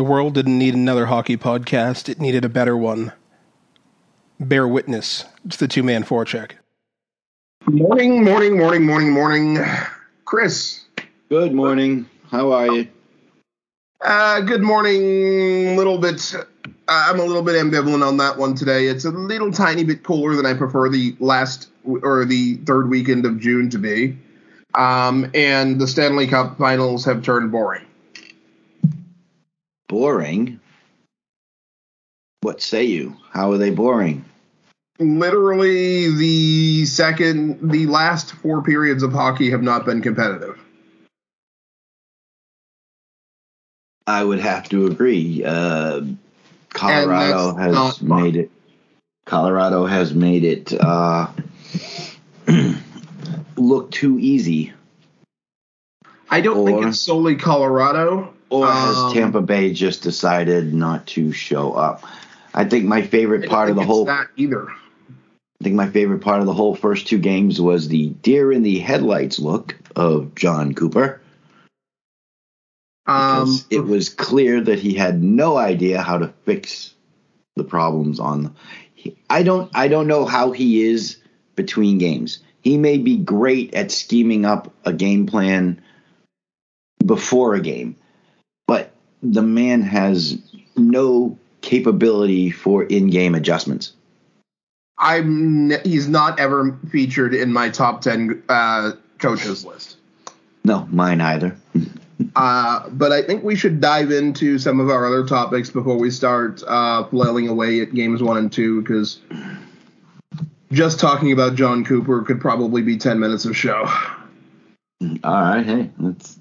The world didn't need another hockey podcast, it needed a better one. Bear witness to the two man forecheck. Morning, morning, morning, morning, morning. Chris. Good morning. How are you? Uh, good morning. Little bit. Uh, I'm a little bit ambivalent on that one today. It's a little tiny bit cooler than I prefer the last or the third weekend of June to be. Um, and the Stanley Cup finals have turned boring. Boring? What say you? How are they boring? Literally, the second, the last four periods of hockey have not been competitive. I would have to agree. Uh, Colorado has made it. Colorado has made it uh, look too easy. I don't or, think it's solely Colorado. Or has um, Tampa Bay just decided not to show up? I think my favorite part of the whole that either. I think my favorite part of the whole first two games was the deer in the headlights look of Jon Cooper. Um, it was clear that he had no idea how to fix the problems on. The, I don't. I don't know how he is between games. He may be great at scheming up a game plan before a game, the man has no capability for in-game adjustments. I'm he's not ever featured in my top 10 uh, coaches list. No, mine either. uh, but I think we should dive into some of our other topics before we start uh, flailing away at games one and two because just talking about Jon Cooper could probably be 10 minutes of show. All right, hey, let's.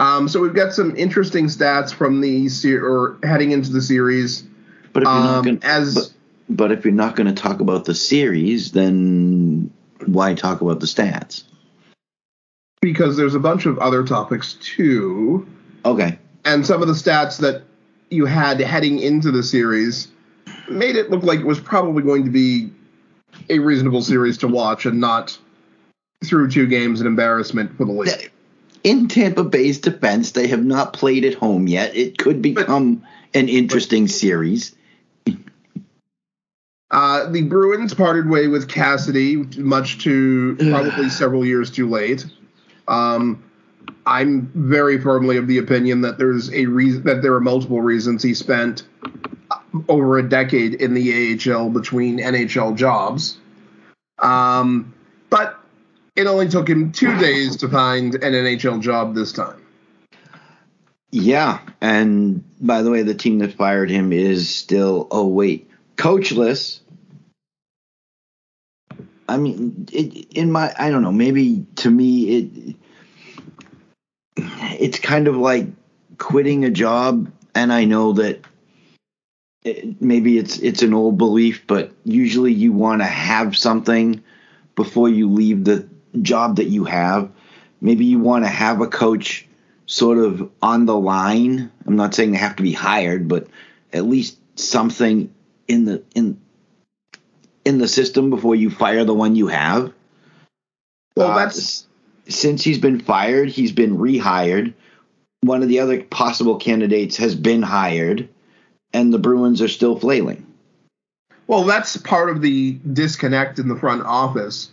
Um, so we've got some interesting stats from the ser- or heading into the series. But if you're um, not gonna, as but, but if you're not going to talk about the series, then why talk about the stats? Because there's a bunch of other topics too. Okay. And some of the stats that you had heading into the series made it look like it was probably going to be a reasonable series to watch and not through two games an embarrassment for the league. In Tampa Bay's defense, they have not played at home yet. It could become but, an interesting but, series. Uh, the Bruins parted way with Cassidy, much to probably several years too late. Um, I'm very firmly of the opinion that there's a reason that there are multiple reasons he spent over a decade in the AHL between NHL jobs. Um, but it only took him two days to find an NHL job this time. Yeah, and by the way, the team that fired him is still oh wait, coachless. I mean, it, in my I don't know, maybe to me it it's kind of like quitting a job, and I know that it, maybe it's it's an old belief, but usually you want to have something before you leave the job that you have. Maybe you want to have a coach sort of on the line. I'm not saying they have to be hired, but at least something in the in in the system before you fire the one you have. Well, uh, that's since he's been fired, he's been rehired. One of the other possible candidates has been hired and the Bruins are still flailing. Well, that's part of the disconnect in the front office.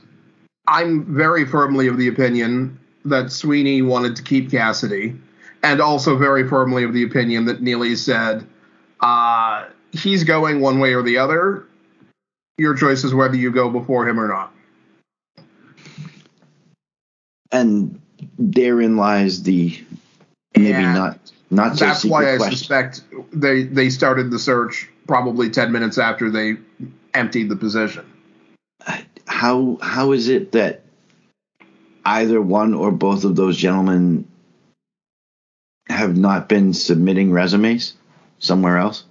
I'm very firmly of the opinion that Sweeney wanted to keep Cassidy, and also very firmly of the opinion that Neely said uh, he's going one way or the other. Your choice is whether you go before him or not. And therein lies the maybe and not not so That's why I suspect they they started the search probably ten minutes after they emptied the position. How how is it that either one or both of those gentlemen have not been submitting resumes somewhere else?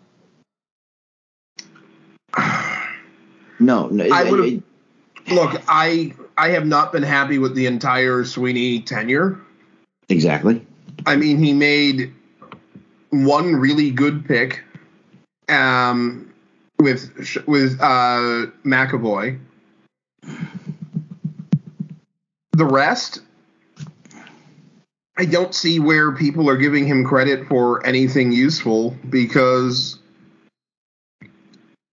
no, no. I would look. I I have not been happy with the entire Sweeney tenure. Exactly. I mean, he made one really good pick um, with with uh, McAvoy. The rest, I don't see where people are giving him credit for anything useful because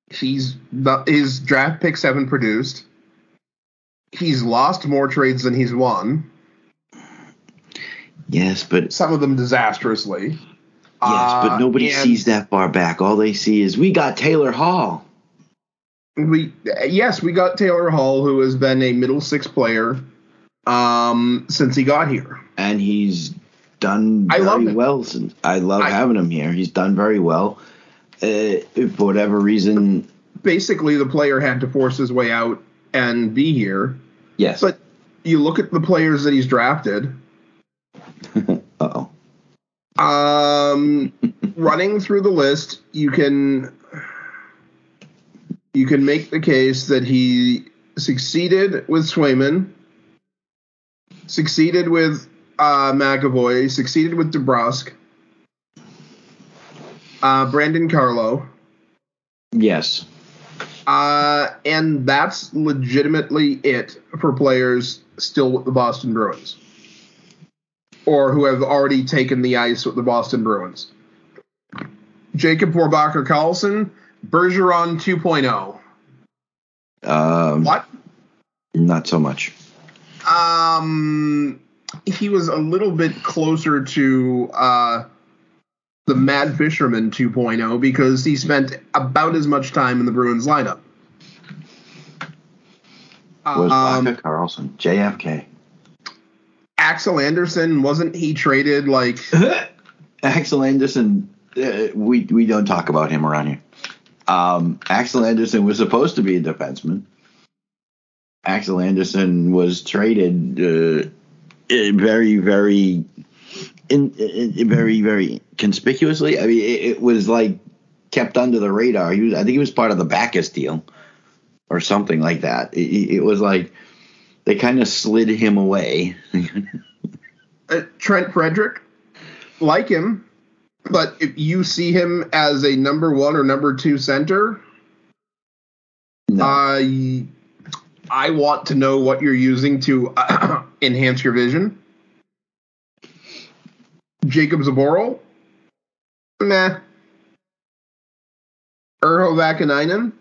he's not, his draft picks haven't produced. He's lost more trades than he's won. Yes, but Some of them disastrously. yes, Uh, but nobody and sees that far back. All they see is we got Taylor Hall. We yes, we got Taylor Hall, who has been a middle six player um, since he got here. and he's done I very well since I love I- having him here. He's done very well. Uh, for whatever reason, Basically, the player had to force his way out and be here. yes. But you look at the players that he's drafted. Uh oh, Um, running through the list, you can you can make the case that he succeeded with Swayman, succeeded with uh, McAvoy, succeeded with DeBrusk, uh, Brandon Carlo, yes. uh, and that's legitimately it for players still with the Boston Bruins or who have already taken the ice with the Boston Bruins. Jakob Forsbacka Karlsson, Bergeron 2.0. Um, What? Not so much. Um, he was a little bit closer to uh, the Mad Fisherman 2.0 because he spent about as much time in the Bruins lineup. Was Um, Karlsson JFK? Axel Andersson wasn't he traded like Axel Andersson. Uh, we we don't talk about him around here. Um, Axel Andersson was supposed to be a defenseman. Axel Andersson was traded uh, very very in, in, very very conspicuously. I mean, it, it was like kept under the radar. He was, I think he was part of the Backes deal or something like that. It, it was like they kind of slid him away. uh, Trent Frederic, like him, but if you see him as a number one or number two center, no. I I want to know what you're using to enhance your vision. Jakub Zboril, meh. Urho Vaakanainen,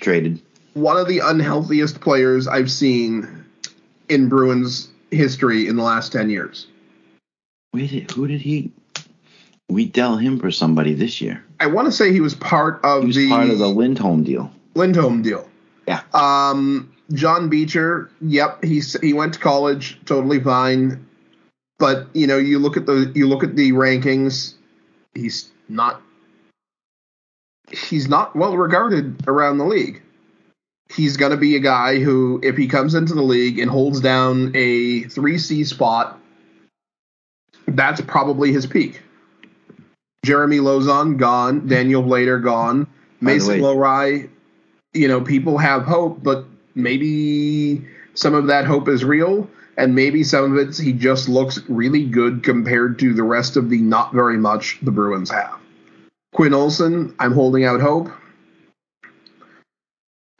traded. one of the unhealthiest players I've seen in Bruins history in the last 10 years. Wait, who did he? We dealt him for somebody this year. I want to say he was part of was the part of the Lindholm deal. Lindholm deal. Yeah. Um, John Beecher, yep, he's he went to college, totally fine. But you know, you look at the you look at the rankings, he's not he's not well regarded around the league. He's going to be a guy who, if he comes into the league and holds down a three C spot, that's probably his peak. Jeremy Lauzon gone, Daniel Vladar gone, Mason Lohrei. You know, people have hope, but maybe some of that hope is real, and maybe some of it's he just looks really good compared to the rest of the not very much the Bruins have. Quinn Olson, I'm holding out hope.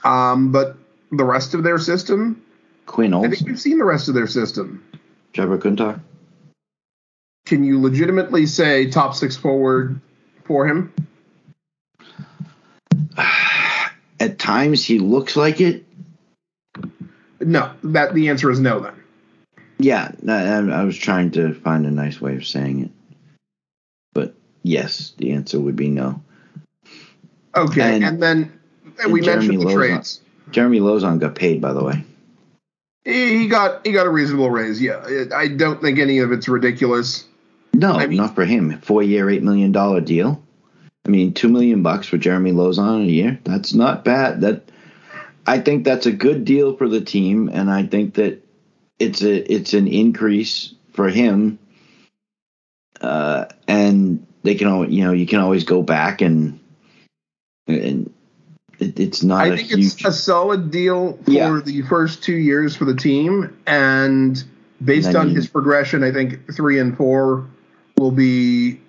Um, but the rest of their system, Quinn Olson. I think we've seen the rest of their system. Trevor Kuntar. Can you legitimately say top six forward for him? At times he looks like it. No, that the answer is no. Then Yeah, I, I was trying to find a nice way of saying it, but yes, the answer would be no. okay, And- and, then and we Jeremy mentioned the Lauzon. trades. Jeremy Lauzon got paid, by the way. He he got he got a reasonable raise. Yeah, I don't think any of it's ridiculous. No, I mean- not for him. Four year, eight million dollar deal. I mean, two million bucks for Jeremy Lauzon a year. That's not bad. That I think that's a good deal for the team, and I think that it's a it's an increase for him. Uh, and they can always, you know, you can always go back and and it, it's not I think huge. it's a solid deal for Yeah. the first two years for the team, and based And on his progression, I think three and four will be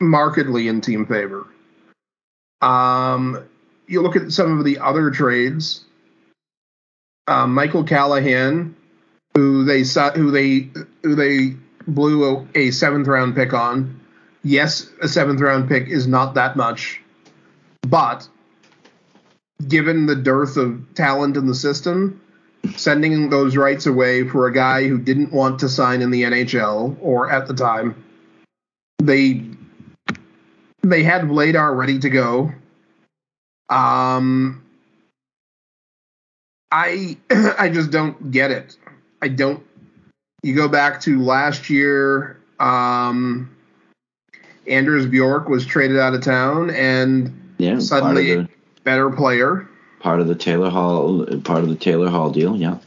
markedly in team favor. Um, you look at some of the other trades. Um, Michael Callahan, who they who they who they blew a, a seventh round pick on. Yes, a seventh round pick is not that much, but given the dearth of talent in the system, sending those rights away for a guy who didn't want to sign in the NHL or at the time, they they had Vladar ready to go. Um, I I just don't get it. I don't. You go back to last year. Um, Anders Bjork was traded out of town, and Yeah, suddenly a better player. part of the Taylor Hall part of the Taylor Hall deal. Yeah.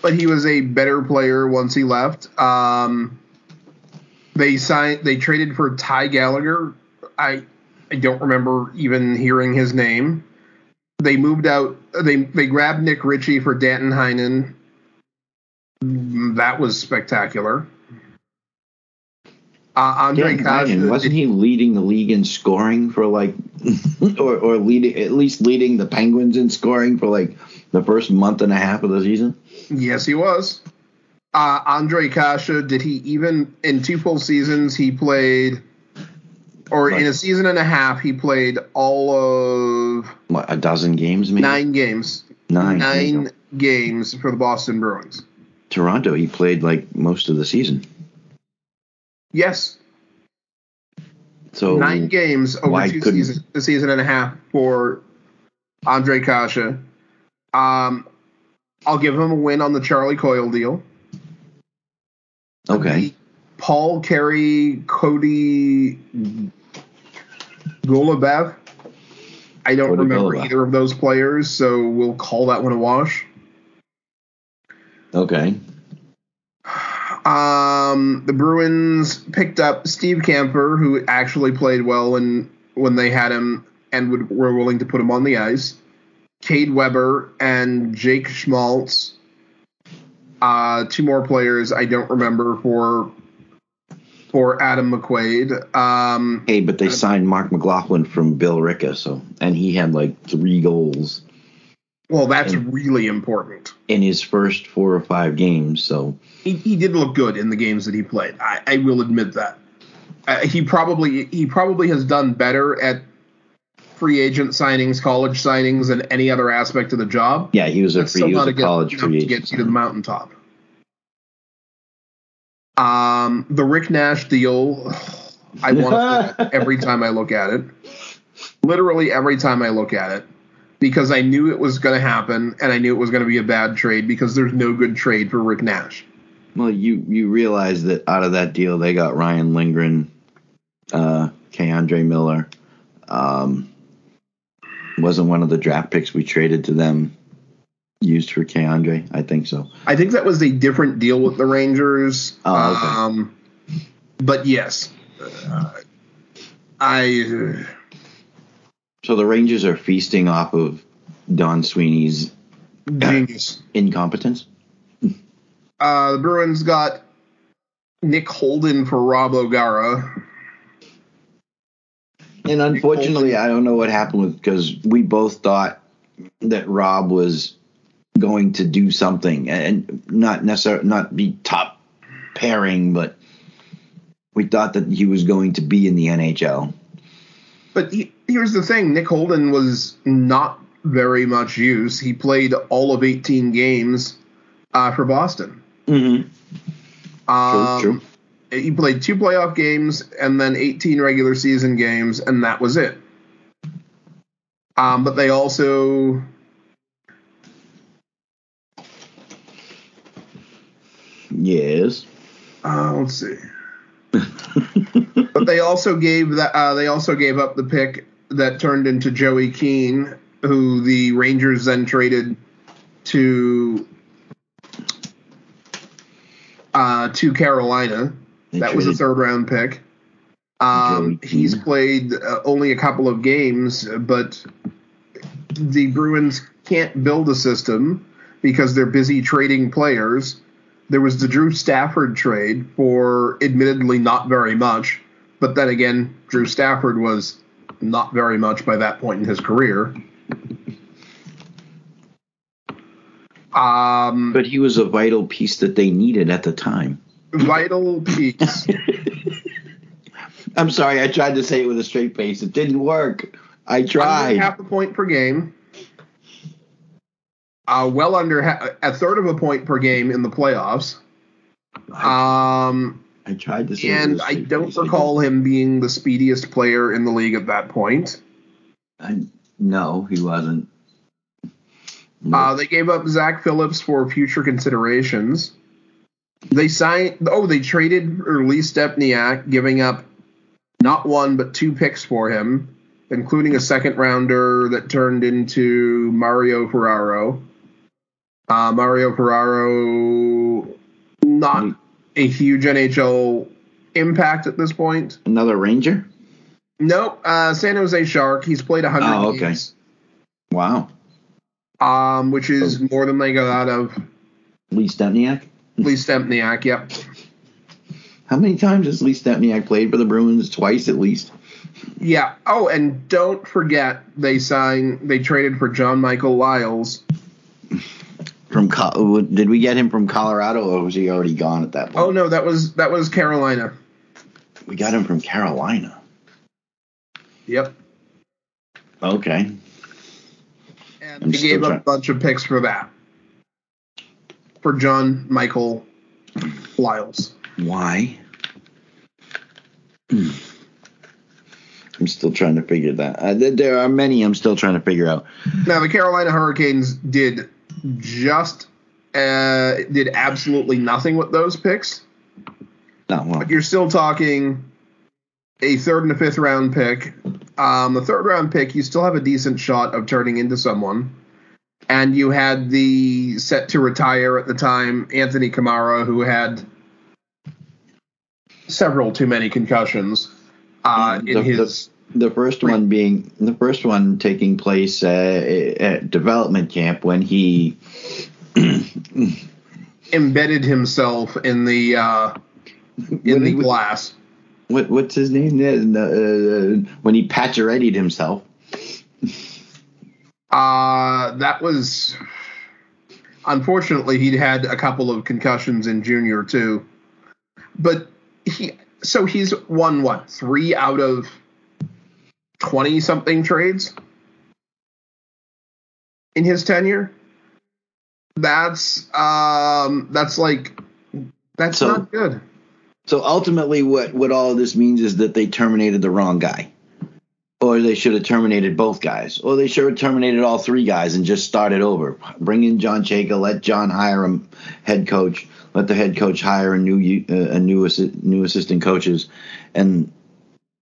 but he was a better player once he left. Um, they signed. They traded for Ty Gallagher. I I don't remember even hearing his name. They moved out. They they grabbed Nick Ritchie for Danton Heinen. That was spectacular. Uh, Andre Yeah, Ryan, Kase- wasn't he leading the league in scoring for like, or or leading at least leading the Penguins in scoring for like the first month and a half of the season? Yes, he was. Uh, Ondrej Kase, did he even in two full seasons he played, or in a season and a half he played all of What, a dozen games, maybe nine games, Nine. nine games for the Boston Bruins. Toronto, he played like most of the season. Yes, So nine games over 2 seasons, a season and a half for Ondrej Kase. Um, I'll give him a win on the Charlie Coyle deal. Okay, Paul Carey, Cody Goloubef. I don't Cody remember Goloubef. either of those players, so we'll call that one a wash. okay, Um, the Bruins picked up Steve Kampfer, who actually played well and when they had him and would, were willing to put him on the ice. Cade Webber and Jake Schmaltz. Uh, two more players I don't remember for for Adam McQuaid. Um, hey, but they signed Marc McLaughlin from Billerica, so and he had like three goals well, that's And- really important. in his first four or five games. So He, he did look good in the games that he played. I, I will admit that. Uh, he probably he probably has done better at free agent signings, college signings, and any other aspect of the job. yeah, he was a free, he was a a college free to get you to the mountaintop. Um, the Rick Nash deal, I want to every time I look at it. Literally every time I look at it, because I knew it was going to happen, and I knew it was going to be a bad trade because there's no good trade for Rick Nash. Well, you you realize that out of that deal, they got Ryan Lindgren, uh, K'Andre Miller. Um, wasn't one of the draft picks we traded to them used for K'Andre? I think so. I think that was a different deal with the Rangers. Oh, okay. um, but yes, uh, I. So the Rangers are feasting off of Don Sweeney's Genius. incompetence. Uh, the Bruins got Nick Holden for Rob O'Gara. And unfortunately, I don't know what happened with because we both thought that Rob was going to do something and not necessarily not be top pairing, but we thought that he was going to be in the NHL. But he, here's the thing: Nick Holden was not very much use. He played all of 18 games uh, for Boston. Mm-hmm. Um, true. He played two playoff games and then 18 regular season games, and that was it. Um, but they also Yes. uh, let's see. but they also gave that uh, they also gave up the pick that turned into Joey Keane, who the Rangers then traded to uh, to Carolina. They that was a third round pick. Um, he's played uh, only a couple of games, but the Bruins can't build a system because they're busy trading players. There was the Drew Stafford trade for admittedly not very much, but then again, Drew Stafford was not very much by that point in his career. Um, But he was a vital piece that they needed at the time. Vital piece. I'm sorry, I tried to say it with a straight face. It didn't work. I under tried. half a point per game. Uh, well under ha- a third of a point per game in the playoffs. Um, I tried to say it with and I don't recall him being the speediest player in the league at that point. I, no, he wasn't. Uh, they gave up Zach Phillips for future considerations. They signed. Oh, they traded or Lee Stempniak, giving up not one but two picks for him, including a second rounder that turned into Mario Ferraro. Uh, Mario Ferraro, not a huge NHL impact at this point. Another Ranger? Nope. Uh, San Jose Shark. He's played 100 Oh, okay. games, Wow. um, which is more than they got out of Lee Stempniak? Lee Stempniak. Yep. How many times has Lee Stempniak played for the Bruins? Twice at least. Yeah. Oh, and don't forget they signed. They traded for John Michael Liles. From did we get him from Colorado, or was he already gone at that point? Oh no, that was that was Carolina. we got him from Carolina. Yep. Okay. And I'm they gave up trying- a bunch of picks for that. For John Michael Liles. Why? I'm still trying to figure that. Uh, there- there are many I'm still trying to figure out. Now the Carolina Hurricanes did just uh, did absolutely nothing with those picks. No, well, But you're still talking a third and a fifth round pick. Um, the third round pick, you still have a decent shot of turning into someone. And you had the set to retire at the time, Anthony Camara, who had several too many concussions uh, in the- his. the first one being the first one taking place uh, at development camp when he embedded himself in the uh, in When the was- glass. what what's his name uh, when he patcherettied himself. Uh, that was unfortunately he'd had a couple of concussions in junior too. But he so he's won what, three out of twenty something trades in his tenure? That's um that's like that's So- not good. So ultimately, what what all of this means is that they terminated the wrong guy, or they should have terminated both guys, or they should have terminated all three guys and just started over. Bring in John Chayka, let John hire a head coach, let the head coach hire a new uh, a new assi- new assistant coaches, and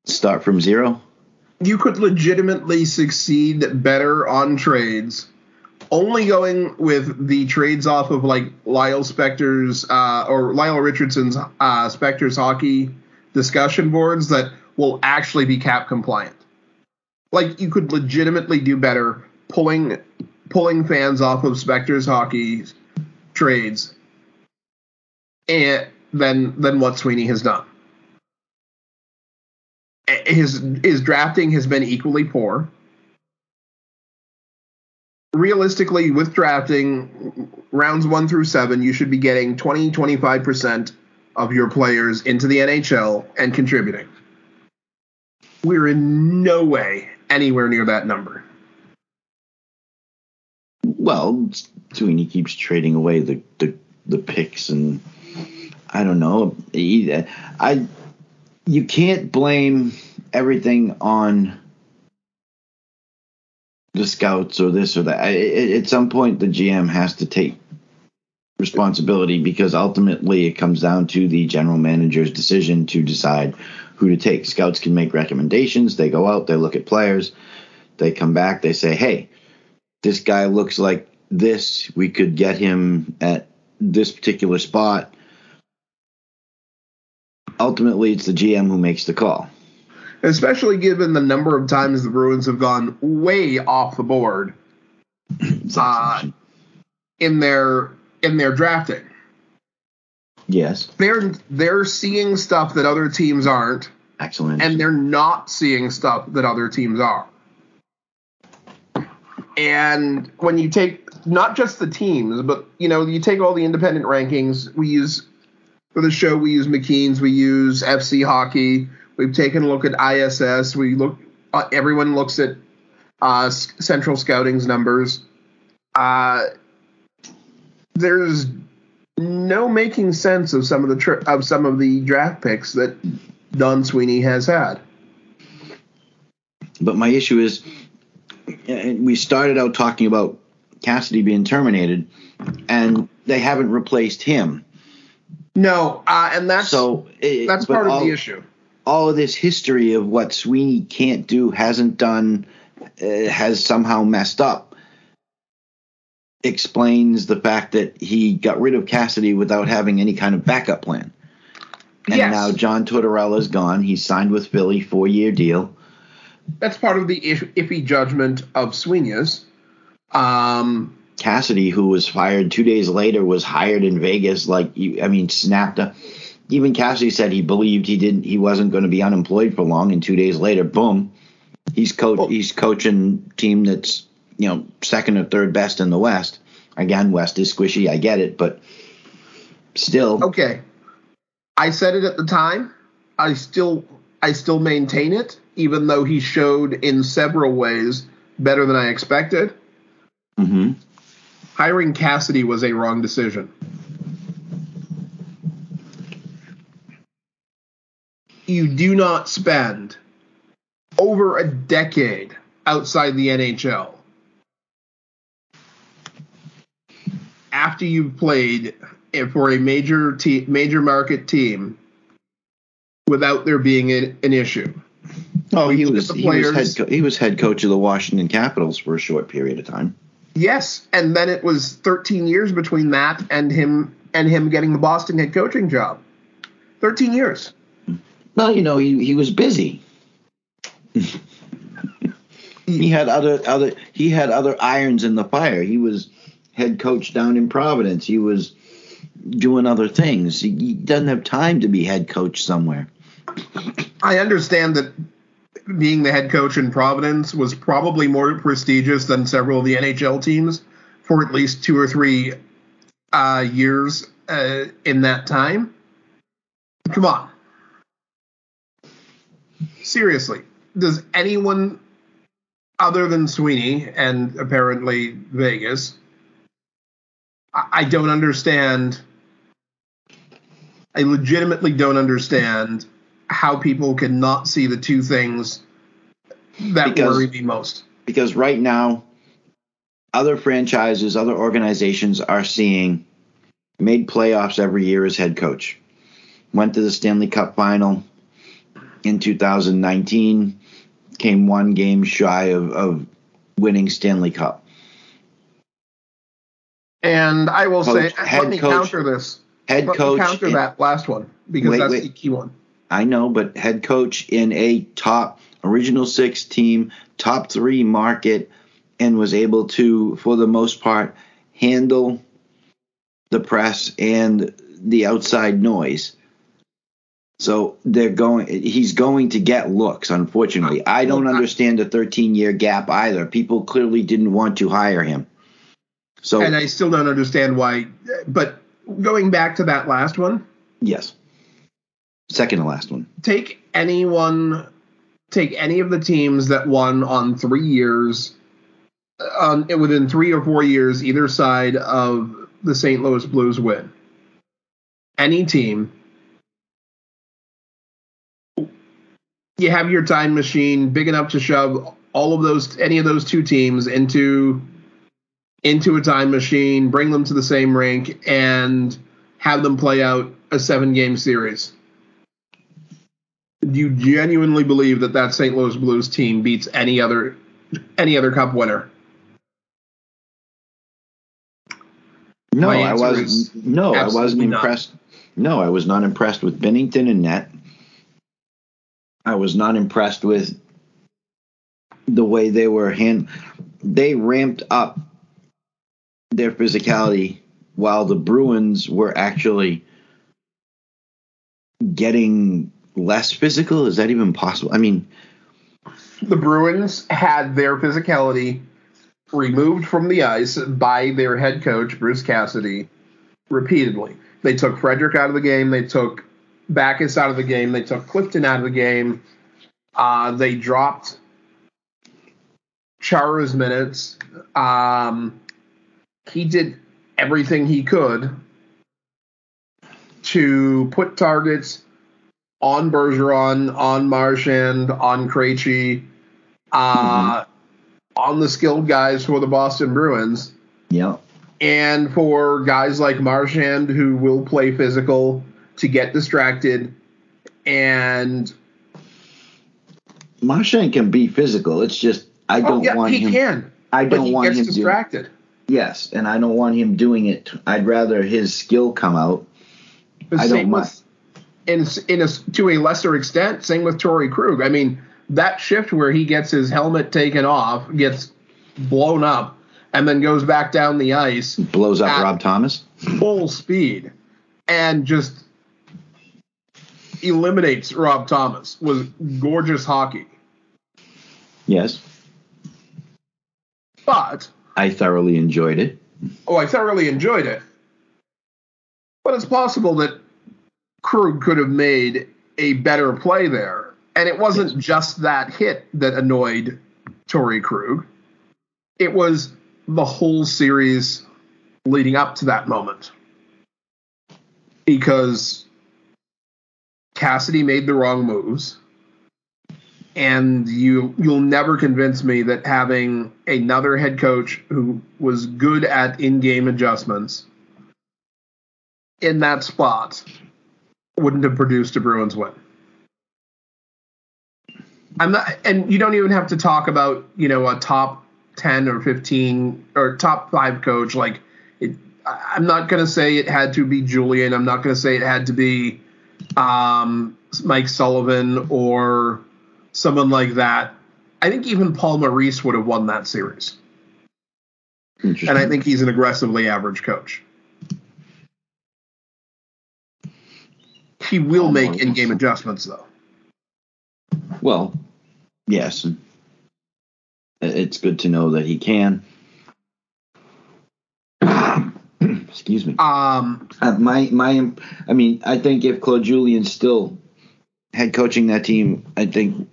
start from zero. you could legitimately succeed better on trades only going with the trades off of like Lyle Spector's uh, or Lyle Richardson's uh, Spector's hockey discussion boards that will actually be cap compliant. Like you could legitimately do better pulling pulling fans off of Spector's hockey trades and than than what Sweeney has done his his drafting has been equally poor. Realistically, with drafting rounds one through seven, you should be getting 20 25% of your players into the NHL and contributing. We're in no way anywhere near that number. Well, Sweeney keeps trading away the the, the picks, and I don't know. I you can't blame everything on the scouts or this or that. I- at some point, the GM has to take responsibility because ultimately it comes down to the general manager's decision to decide who to take. Scouts can make recommendations. They go out, they look at players, they come back, they say, "Hey, this guy looks like this. We could get him at this particular spot." Ultimately, it's the GM who makes the call. Especially given the number of times the Bruins have gone way off the board uh, in their in their drafting. Yes, They're they're seeing stuff that other teams aren't. excellent. and they're not seeing stuff that other teams are. And when you take not just the teams, but you know, you take all the independent rankings, we use for the show, we use McKeen's, we use FC Hockey. We've taken a look at ISS. We look. Uh, everyone looks at uh, Central Scouting's numbers. Uh, there's no making sense of some of the tri- of some of the draft picks that Don Sweeney has had. But my issue is, we started out talking about Cassidy being terminated, and they haven't replaced him. No, uh, and that's So it, that's but part of all- the issue. all of this history of what Sweeney can't do, hasn't done, uh, has somehow messed up, explains the fact that he got rid of Cassidy without having any kind of backup plan. And Yes. now John Tortorella is gone. He's signed with Philly, four year deal. That's part of the if- iffy judgment of Sweeney's. Um, Cassidy, who was fired two days later, was hired in Vegas. Like, I mean, snapped. A, even Cassidy said he believed he didn't. He wasn't going to be unemployed for long. And two days later, boom, he's coach. Well- he's coaching team that's you know second or third best in the West. Again, West is squishy. I get it, but still, okay, I said it at the time. I still I still maintain it, even though he showed in several ways better than I expected. mhm. Hiring Cassidy was a wrong decision. You do not spend over a decade outside the NHL after you've played for a major te- major market team without there being an, an issue. Oh, he was he was head co- he was head coach of the Washington Capitals for a short period of time. Yes, and then it was 13 years between that and him and him getting the Boston head coaching job. 13 years. Well, you know, he, he was busy. he had other other he had other irons in the fire. He was head coach down in Providence. He was doing other things. He, doesn't have time to be head coach somewhere. I understand that being the head coach in Providence was probably more prestigious than several of the NHL teams for at least two or three uh, years uh, in that time. Come on. Seriously, does anyone other than Sweeney and apparently Vegas? I, don't understand. I legitimately don't understand how people cannot see the two things that Because- worry me most. because right now other franchises other organizations are seeing made playoffs every year as head coach went to the stanley cup final in 2019 came one game shy of, of winning stanley cup And I will Coach- say, let me coach- counter this. head Let coach me counter in- that last one because Wait, that's wait. the key one. i know but head coach in a top original six team top three market and was able to for the most part handle the press and the outside noise. So they're going. He's going to get looks. Unfortunately, I don't understand the 13 year gap either. People clearly didn't want to hire him. So And I still don't understand why. But going back to that last one, yes, second to last one. take anyone, take any of the teams that won on three years, on within three or four years, either side of the St. Louis Blues win. Any team. You have your time machine big enough to shove all of those, any of those two teams into into a time machine, bring them to the same rink, and have them play out a seven game series. Do you genuinely believe that that St. Louis Blues team beats any other any other cup winner? No, I wasn't. No, I wasn't absolutely not. impressed. No, I was not impressed with Binnington and Net. I was not impressed with the way they were hand. They ramped up their physicality while the Bruins were actually getting less physical. Is that even possible? I mean, The Bruins had their physicality removed from the ice by their head coach Bruce Cassidy repeatedly. They took Frederic out of the game. They took Backes out of the game. They took Clifton out of the game. Uh, they dropped Chara's minutes. Um, he did everything he could to put targets on Bergeron, on Marchand, on Krejci, uh, mm-hmm. on the skilled guys for the Boston Bruins. Yeah. And for guys like Marchand who will play physical to get distracted and Marchand can be physical. It's just I oh, don't oh, yeah, want he him. Can, I don't he want gets him distracted. Yes, and I don't want him doing it. I'd rather his skill come out. I don't want. In, in a, to a lesser extent, same with Torey Krug. I mean, that shift where he gets his helmet taken off, gets blown up, and then goes back down the ice, blows up Rob Thomas full speed, and just eliminates Rob Thomas was gorgeous hockey. Yes. But I thoroughly enjoyed it. Oh, I thoroughly enjoyed it. But it's possible that Krug could have made a better play there. And it wasn't just that hit that annoyed Torey Krug. It was the whole series leading up to that moment. Because Cassidy made the wrong moves and you you'll never convince me that having another head coach who was good at in-game adjustments in that spot wouldn't have produced a Bruins win. I'm not, and you don't even have to talk about you know a top ten or fifteen or top five coach. Like, it, I'm not going to say it had to be Julien. I'm not going to say it had to be um, Mike Sullivan or someone like that. I think even Paul Maurice would have won that series. And I think he's an aggressively average coach. He will Paul make in game adjustments, though. Well, yes. It's good to know that he can. Excuse me. Um, uh, my my, I mean, I think if Claude Julien's still head coaching that team, I think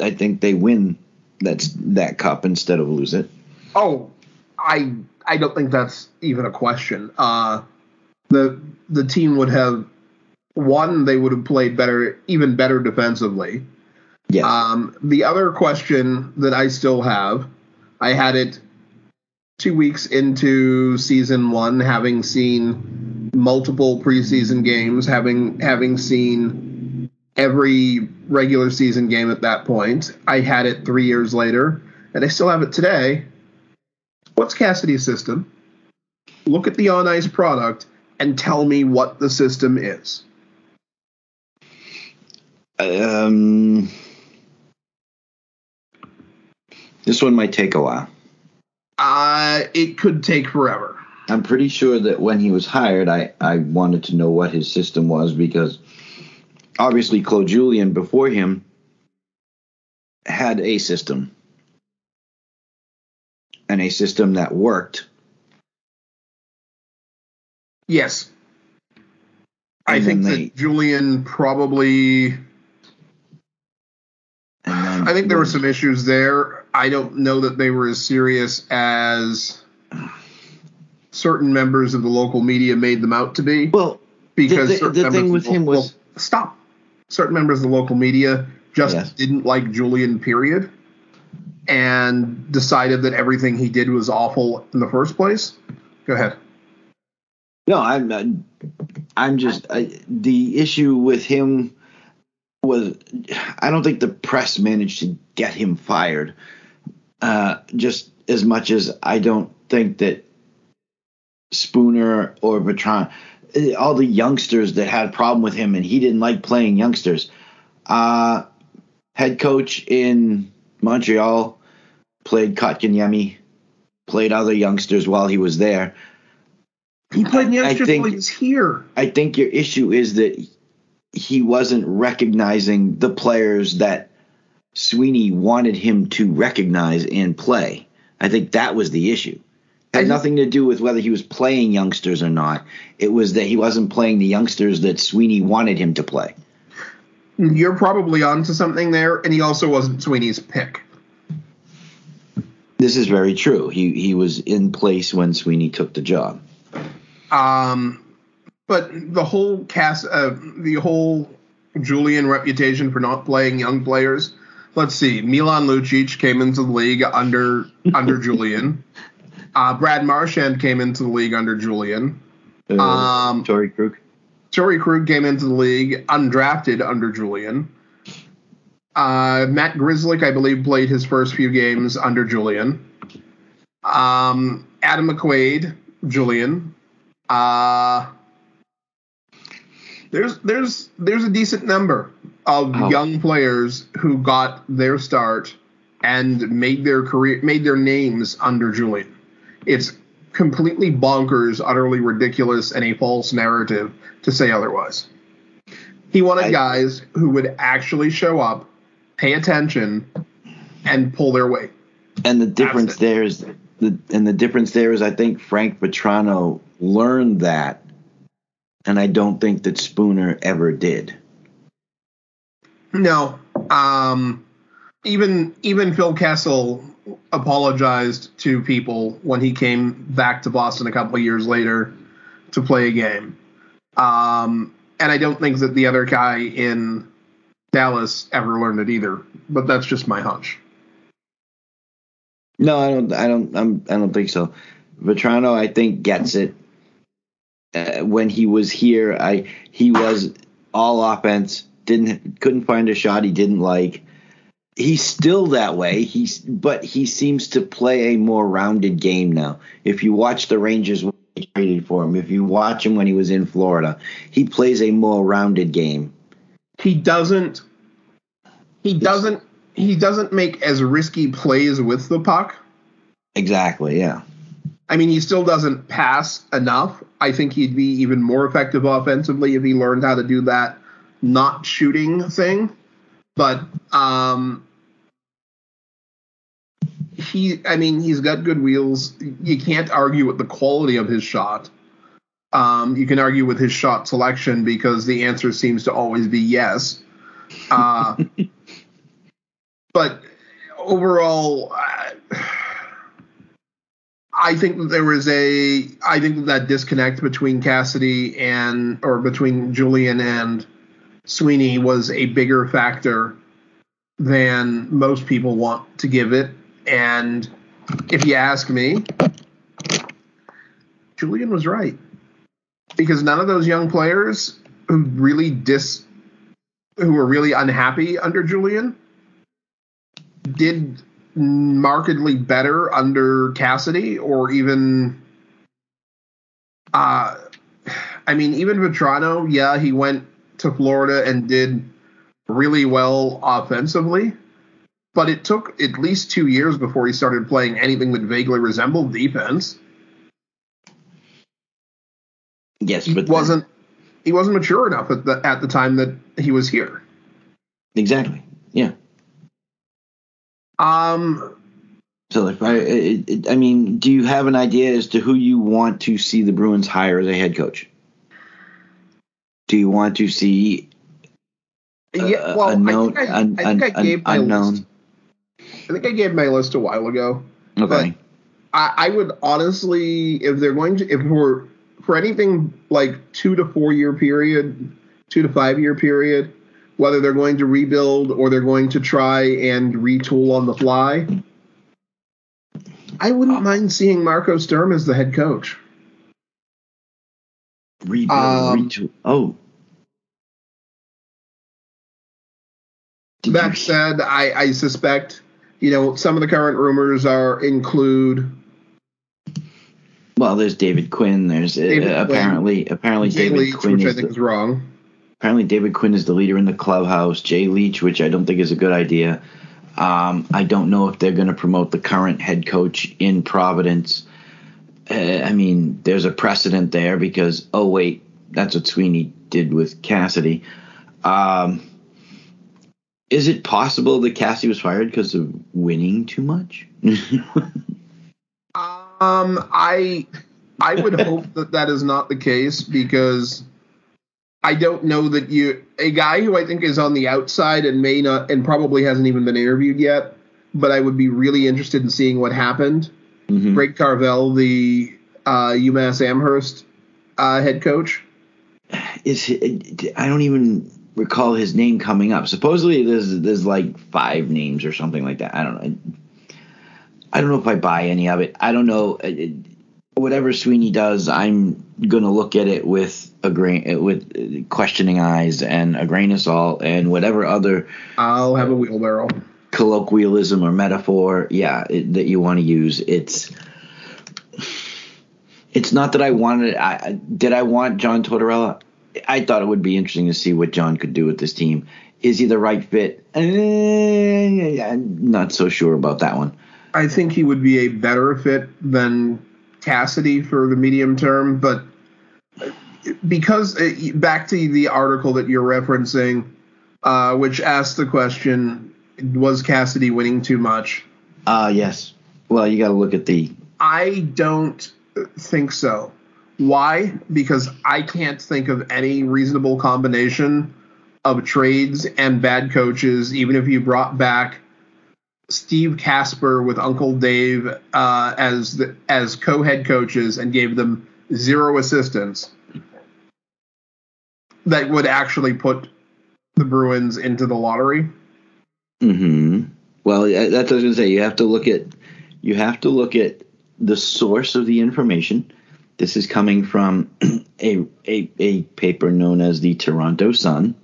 I think they win that's that cup instead of lose it. Oh, I I don't think that's even a question. Uh, the the team would have won. They would have played better, even better defensively. Yes. Um, the other question that I still have, I had it two weeks into season one, having seen multiple preseason games, having having seen every regular season game at that point. I had it three years later, and I still have it today. What's Cassidy's system? Look at the on ice product and tell me what the system is. Um, this one might take a while. Uh, it could take forever. I'm pretty sure that when he was hired, I, I wanted to know what his system was because obviously Claude Julien before him had a system and a system that worked. Yes. I think they, that Julien probably. I think there were some issues there. I don't know that they were as serious as certain members of the local media made them out to be. Well, because the, the, the thing with him was stop certain members of the local media just yes. didn't like Julien, period, and decided that everything he did was awful in the first place. Go ahead. No, I'm I'm just I, the issue with him was I don't think the press managed to get him fired. Uh, just as much as I don't think that Spooner or Bertrand all the youngsters that had a problem with him and he didn't like playing youngsters. Uh, head coach in Montreal played Kotkaniemi, played other youngsters while he was there. He played youngsters think, while he was here. I think your issue is that he wasn't recognizing the players that Sweeney wanted him to recognize and play. I think that was the issue. Had nothing to do with whether he was playing youngsters or not. It was that he wasn't playing the youngsters that Sweeney wanted him to play. You're probably onto something there, and he also wasn't Sweeney's pick. This is very true. He he was in place when Sweeney took the job. Um, but the whole cast, uh, the whole Julien reputation for not playing young players. Let's see, Milan Lucic came into the league under under Julien. Uh, Brad Marchand came into the league under Julien. Uh, Um, Torrey Krug. Torrey Krug came into the league undrafted under Julien. Uh, Matt Grzelcyk, I believe, played his first few games under Julien. Um, Adam McQuaid, Julien. Uh, there's there's there's a decent number of Oh. young players who got their start and made their career made their names under Julien. It's completely bonkers, utterly ridiculous, and a false narrative to say otherwise. He wanted I- guys who would actually show up, pay attention, and pull their weight. And the difference there is the and the difference there is I think Frank Vatrano learned that, and I don't think that Spooner ever did. No, um, even even Phil Kessel apologized to people when he came back to Boston a couple years later to play a game. Um, and I don't think that the other guy in Dallas ever learned it either. But that's just my hunch. No, I don't. I don't. I'm, I don't think so. Vatrano, I think, gets it. Uh, when he was here, I he was all offense. Didn't couldn't find a shot he didn't like. He's still that way. He's but he seems to play a more rounded game now. If you watch the Rangers when they traded for him, if you watch him when he was in Florida, he plays a more rounded game. He doesn't. He doesn't. He doesn't make as risky plays with the puck. Exactly. Yeah. I mean, he still doesn't pass enough. I think he'd be even more effective offensively if he learned how to do that not shooting thing. But um, he, I mean, he's got good wheels. You can't argue with the quality of his shot. Um, you can argue with his shot selection because the answer seems to always be yes. Uh, but overall, I think that there was a I think that, that disconnect between Cassidy and or between Julien and Sweeney was a bigger factor than most people want to give it. And if you ask me, Julien was right. Because none of those young players who really dis who were really unhappy under Julien did markedly better under Cassidy or even uh I mean even Vatrano, yeah, he went to Florida and did really well offensively, but it took at least 2 years before he started playing anything that vaguely resembled defense. Yes, He but wasn't he wasn't mature enough at the at the time that he was here. exactly. Yeah. Um So if I, I mean, do you have an idea as to who you want to see the Bruins hire as a head coach? Do you want to see yeah, well, a known, I think I, I, think I un- gave my unknown? list. I think I gave my list a while ago. Okay. I, I would honestly, if they're going to, if we're for anything like two to four year period, two to five year period, whether they're going to rebuild or they're going to try and retool on the fly, I wouldn't mind seeing Marco Sturm as the head coach. Rebuild, um, retool. Oh. Did That you- said, I, I suspect, you know, some of the current rumors are include well, there's David Quinn. There's uh, Quinn. apparently apparently Jay David Leach, Quinn which I is think the, is wrong. apparently David Quinn is the leader in the clubhouse. Jay Leach, which I don't think is a good idea. Um, I don't know if they're going to promote the current head coach in Providence. Uh, I mean, there's a precedent there because oh wait, that's what Sweeney did with Cassidy. Um, is it possible that Cassie was fired because of winning too much? Um, I I would hope that that is not the case because I don't know that you a guy who I think is on the outside and may not and probably hasn't even been interviewed yet, but I would be really interested in seeing what happened. Mhm. Greg Carvel, the uh, UMass Amherst uh, head coach. Is I don't even recall his name coming up. Supposedly there's there's like five names or something like that. I don't know. I don't know if I buy any of it. I don't know. Whatever Sweeney does, I'm gonna look at it with a grain uh, with uh, questioning eyes and a grain of salt and whatever other I'll have a wheelbarrow. colloquialism or metaphor, yeah, it, that you want to use. It's it's not that I wanted. I I- did. I want John Tortorella. I thought it would be interesting to see what John could do with this team. Is he the right fit? Eh, I'm not so sure about that one. I think he would be a better fit than Cassidy for the medium term, but because uh, back to the article that you're referencing, uh, which asked the question, was Cassidy winning too much? Uh yes. Well, you got to look at the. I don't think so. Why? Because I can't think of any reasonable combination of trades and bad coaches, even if you brought back Steve Kasper with Uncle Dave uh, as the, as co-head coaches and gave them zero assistance, that would actually put the Bruins into the lottery. hmm Well, that's what I was going to say. You have to look at you have to look at the source of the information. This is coming from a a, a paper known as the Toronto Sun.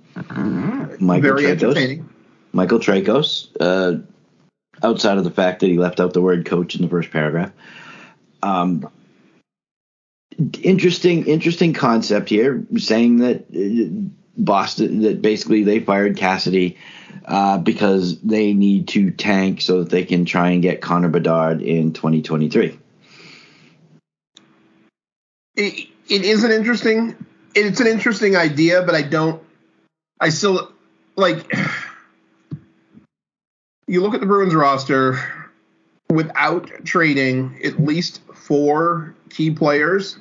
Michael Very. Michael Traikos. Uh, outside of the fact that he left out the word coach in the first paragraph. Um, interesting, interesting concept here, saying that uh, Boston that basically they fired Cassidy uh, because they need to tank so that they can try and get Connor Bedard in 2023. It, it is an interesting it's an interesting idea but i don't i still like you look at the bruins roster without trading at least four key players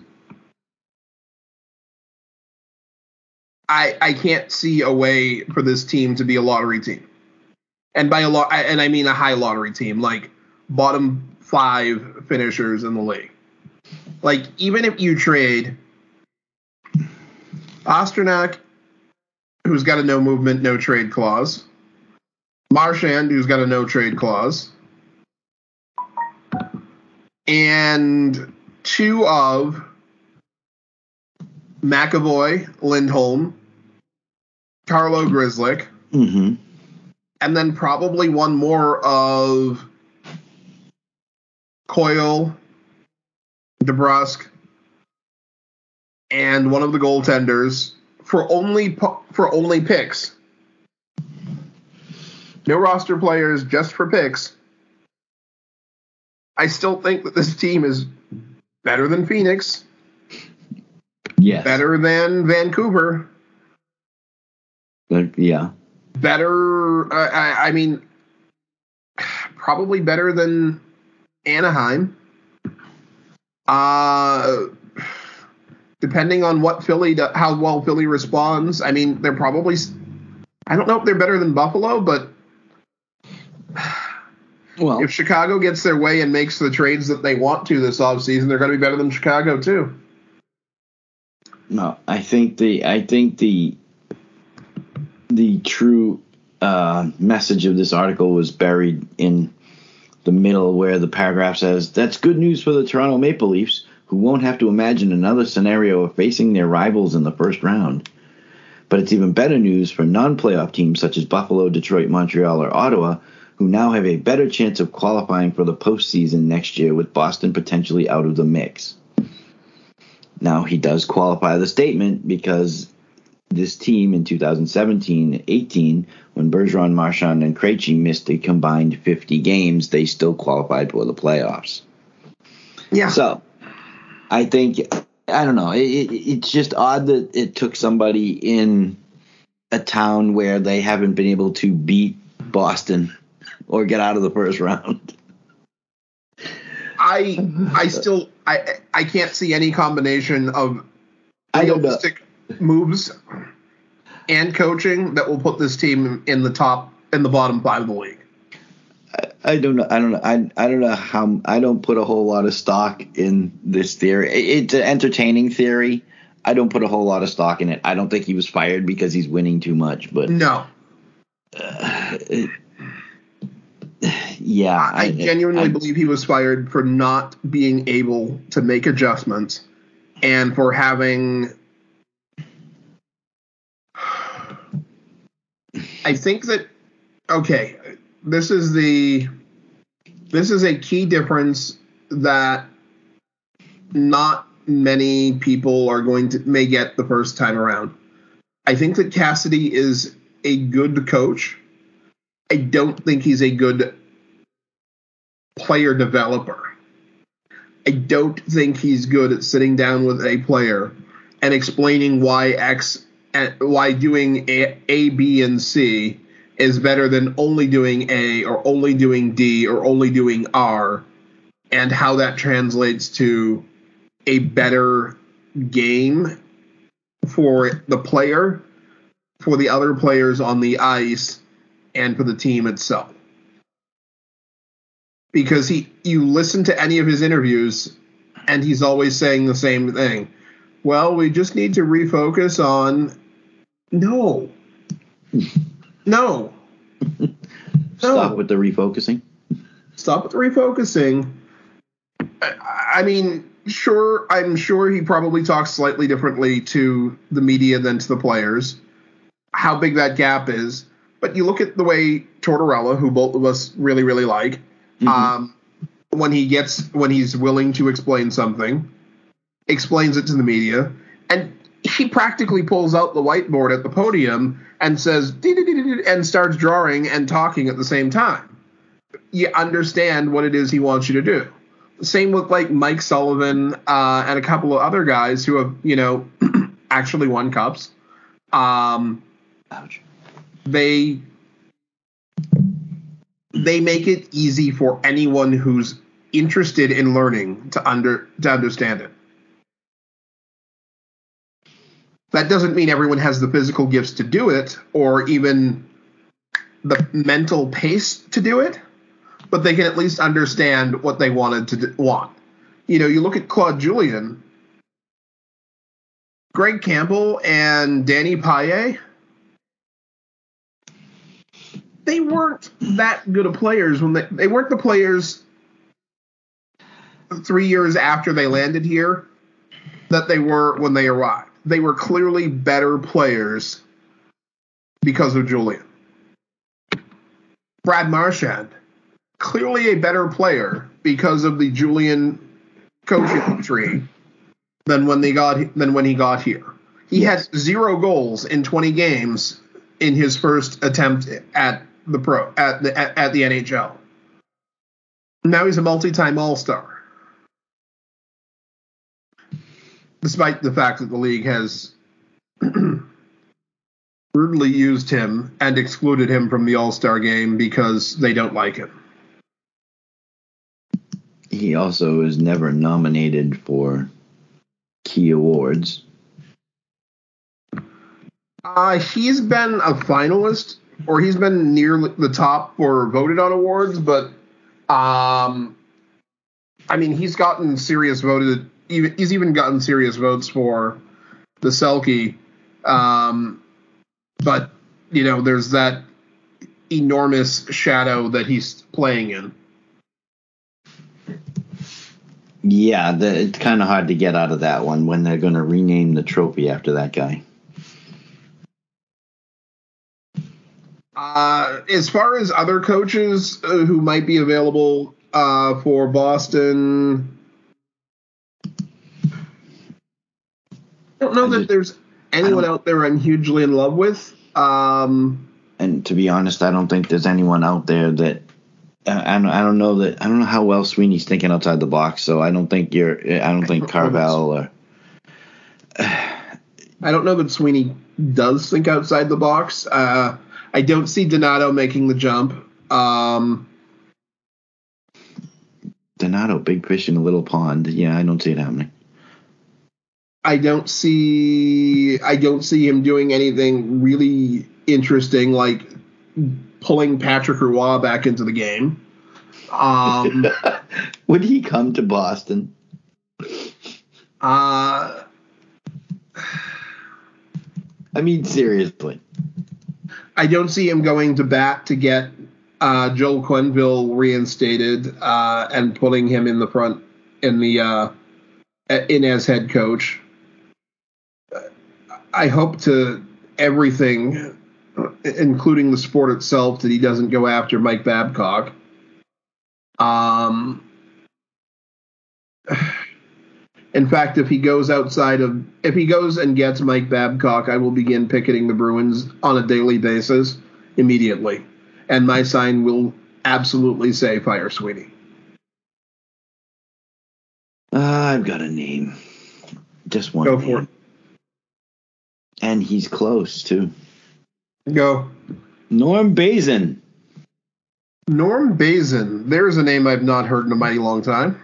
i i can't see a way for this team to be a lottery team. And by a lot and i mean a high lottery team like bottom five finishers in the league like even if you trade Pastrnak, who's got a no movement, no trade clause, Marchand, who's got a no trade clause, and two of McAvoy, Lindholm, Carlo Grzelcyk, Mm-hmm. and then probably one more of Coyle, DeBrusk, and one of the goaltenders for only for only picks. No roster players, just for picks. I still think that this team is better than Phoenix, Yes. better than Vancouver, But, yeah. better. I, I, I mean, probably better than Anaheim. Uh, depending on what Philly, do, how well Philly responds. I mean, they're probably. I don't know if they're better than Buffalo, but Well, if Chicago gets their way and makes the trades that they want to this offseason, they're going to be better than Chicago too. No, I think the I think the the true uh, message of this article was buried in the middle, where the paragraph says, "That's good news for the Toronto Maple Leafs, who won't have to imagine another scenario of facing their rivals in the first round." But it's even better news for non-playoff teams such as Buffalo, Detroit, Montreal, or Ottawa, who now have a better chance of qualifying for the postseason next year, with Boston potentially out of the mix. Now he does qualify the statement because this team in 2017-18, when Bergeron, Marchand, and Krejci missed a combined 50 games, they still qualified for the playoffs. Yeah. So I think I don't know. It, it, it's just odd that it took somebody in a town where they haven't been able to beat Boston or get out of the first round. I I I still I I can't see any combination of I don't know. Moves and coaching that will put this team in the top in the bottom five of the league. I don't know. I don't know. I, I don't know how. I don't put a whole lot of stock in this theory. It- It's an entertaining theory. I don't put a whole lot of stock in it. I don't think he was fired because he's winning too much. But No, uh, yeah, I genuinely I- believe he was fired for not being able to make adjustments and for having. I think that okay, this is the this is a key difference that not many people are going to may get the first time around. I think that Cassidy is a good coach. I don't think he's a good player developer. I don't think he's good at sitting down with a player and explaining why X why doing a, a, B, and C is better than only doing A or only doing D or only doing R, and how that translates to a better game for the player, for the other players on the ice, and for the team itself because he you listen to any of his interviews and he's always saying the same thing. Well, we just need to refocus on no. No. stop No. with the refocusing. Stop with the refocusing. I, I mean, sure, I'm sure he probably talks slightly differently to the media than to the players. How big that gap is, but you look at the way Tortorella, who both of us really, really like, um, when he gets when he's willing to explain something, explains it to the media, and he practically pulls out the whiteboard at the podium and says and starts drawing and talking at the same time. You understand what it is he wants you to do. Same with like Mike Sullivan uh, and a couple of other guys who have you know actually won cups. Um, Ouch. they they make it easy for anyone who's interested in learning to under to understand it. That doesn't mean everyone has the physical gifts to do it or even the mental pace to do it, but they can at least understand what they wanted to d- want. You know, you look at Claude Julien, Greg Campbell, and Danny Paille they weren't that good of players when they they weren't the players three years after they landed here that they were when they arrived. They were clearly better players because of Julien. Brad Marchand, clearly a better player because of the Julien coaching tree than when they got than when he got here. He had zero goals in 20 games in his first attempt at the pro at the at, at the NHL. Now he's a multi-time All-Star. Despite the fact that the league has rudely used him and excluded him from the All-Star game because they don't like him. He also is never nominated for key awards. Uh, he's been a finalist, or he's been near the top for voted on awards, but um, I mean, he's gotten serious voted. Even he's even gotten serious votes for the Selke. Um, but you know, there's that enormous shadow that he's playing in. Yeah, the, it's kind of hard to get out of that one when they're going to rename the trophy after that guy. Uh, as far as other coaches uh, who might be available uh, for Boston, don't know that there's anyone out there I'm hugely in love with. Um, And to be honest, I don't think there's anyone out there that uh, I don't, I don't know that I don't know how well Sweeney's thinking outside the box. So I don't think you're I don't think Carvel or I don't know that Sweeney does think outside the box. Uh, I don't see Donato making the jump. Um, Donato big fish in a little pond. Yeah, I don't see it happening. I don't see I don't see him doing anything really interesting like pulling Patrick Roy back into the game. Um, Would he come to Boston? uh, I mean, seriously. I don't see him going to bat to get uh, Joel Quenneville reinstated uh, and putting him in the front in the uh, in as head coach. I hope to everything, including the sport itself, that he doesn't go after Mike Babcock. Um, in fact, if he goes outside of, if he goes and gets Mike Babcock, I will begin picketing the Bruins on a daily basis immediately, and my sign will absolutely say "Fire Sweeney." I've got a name. Just one. Go name. for it. And he's close too. Go. Norm Bazin. Norm Bazin. There's a name I've not heard in a mighty long time.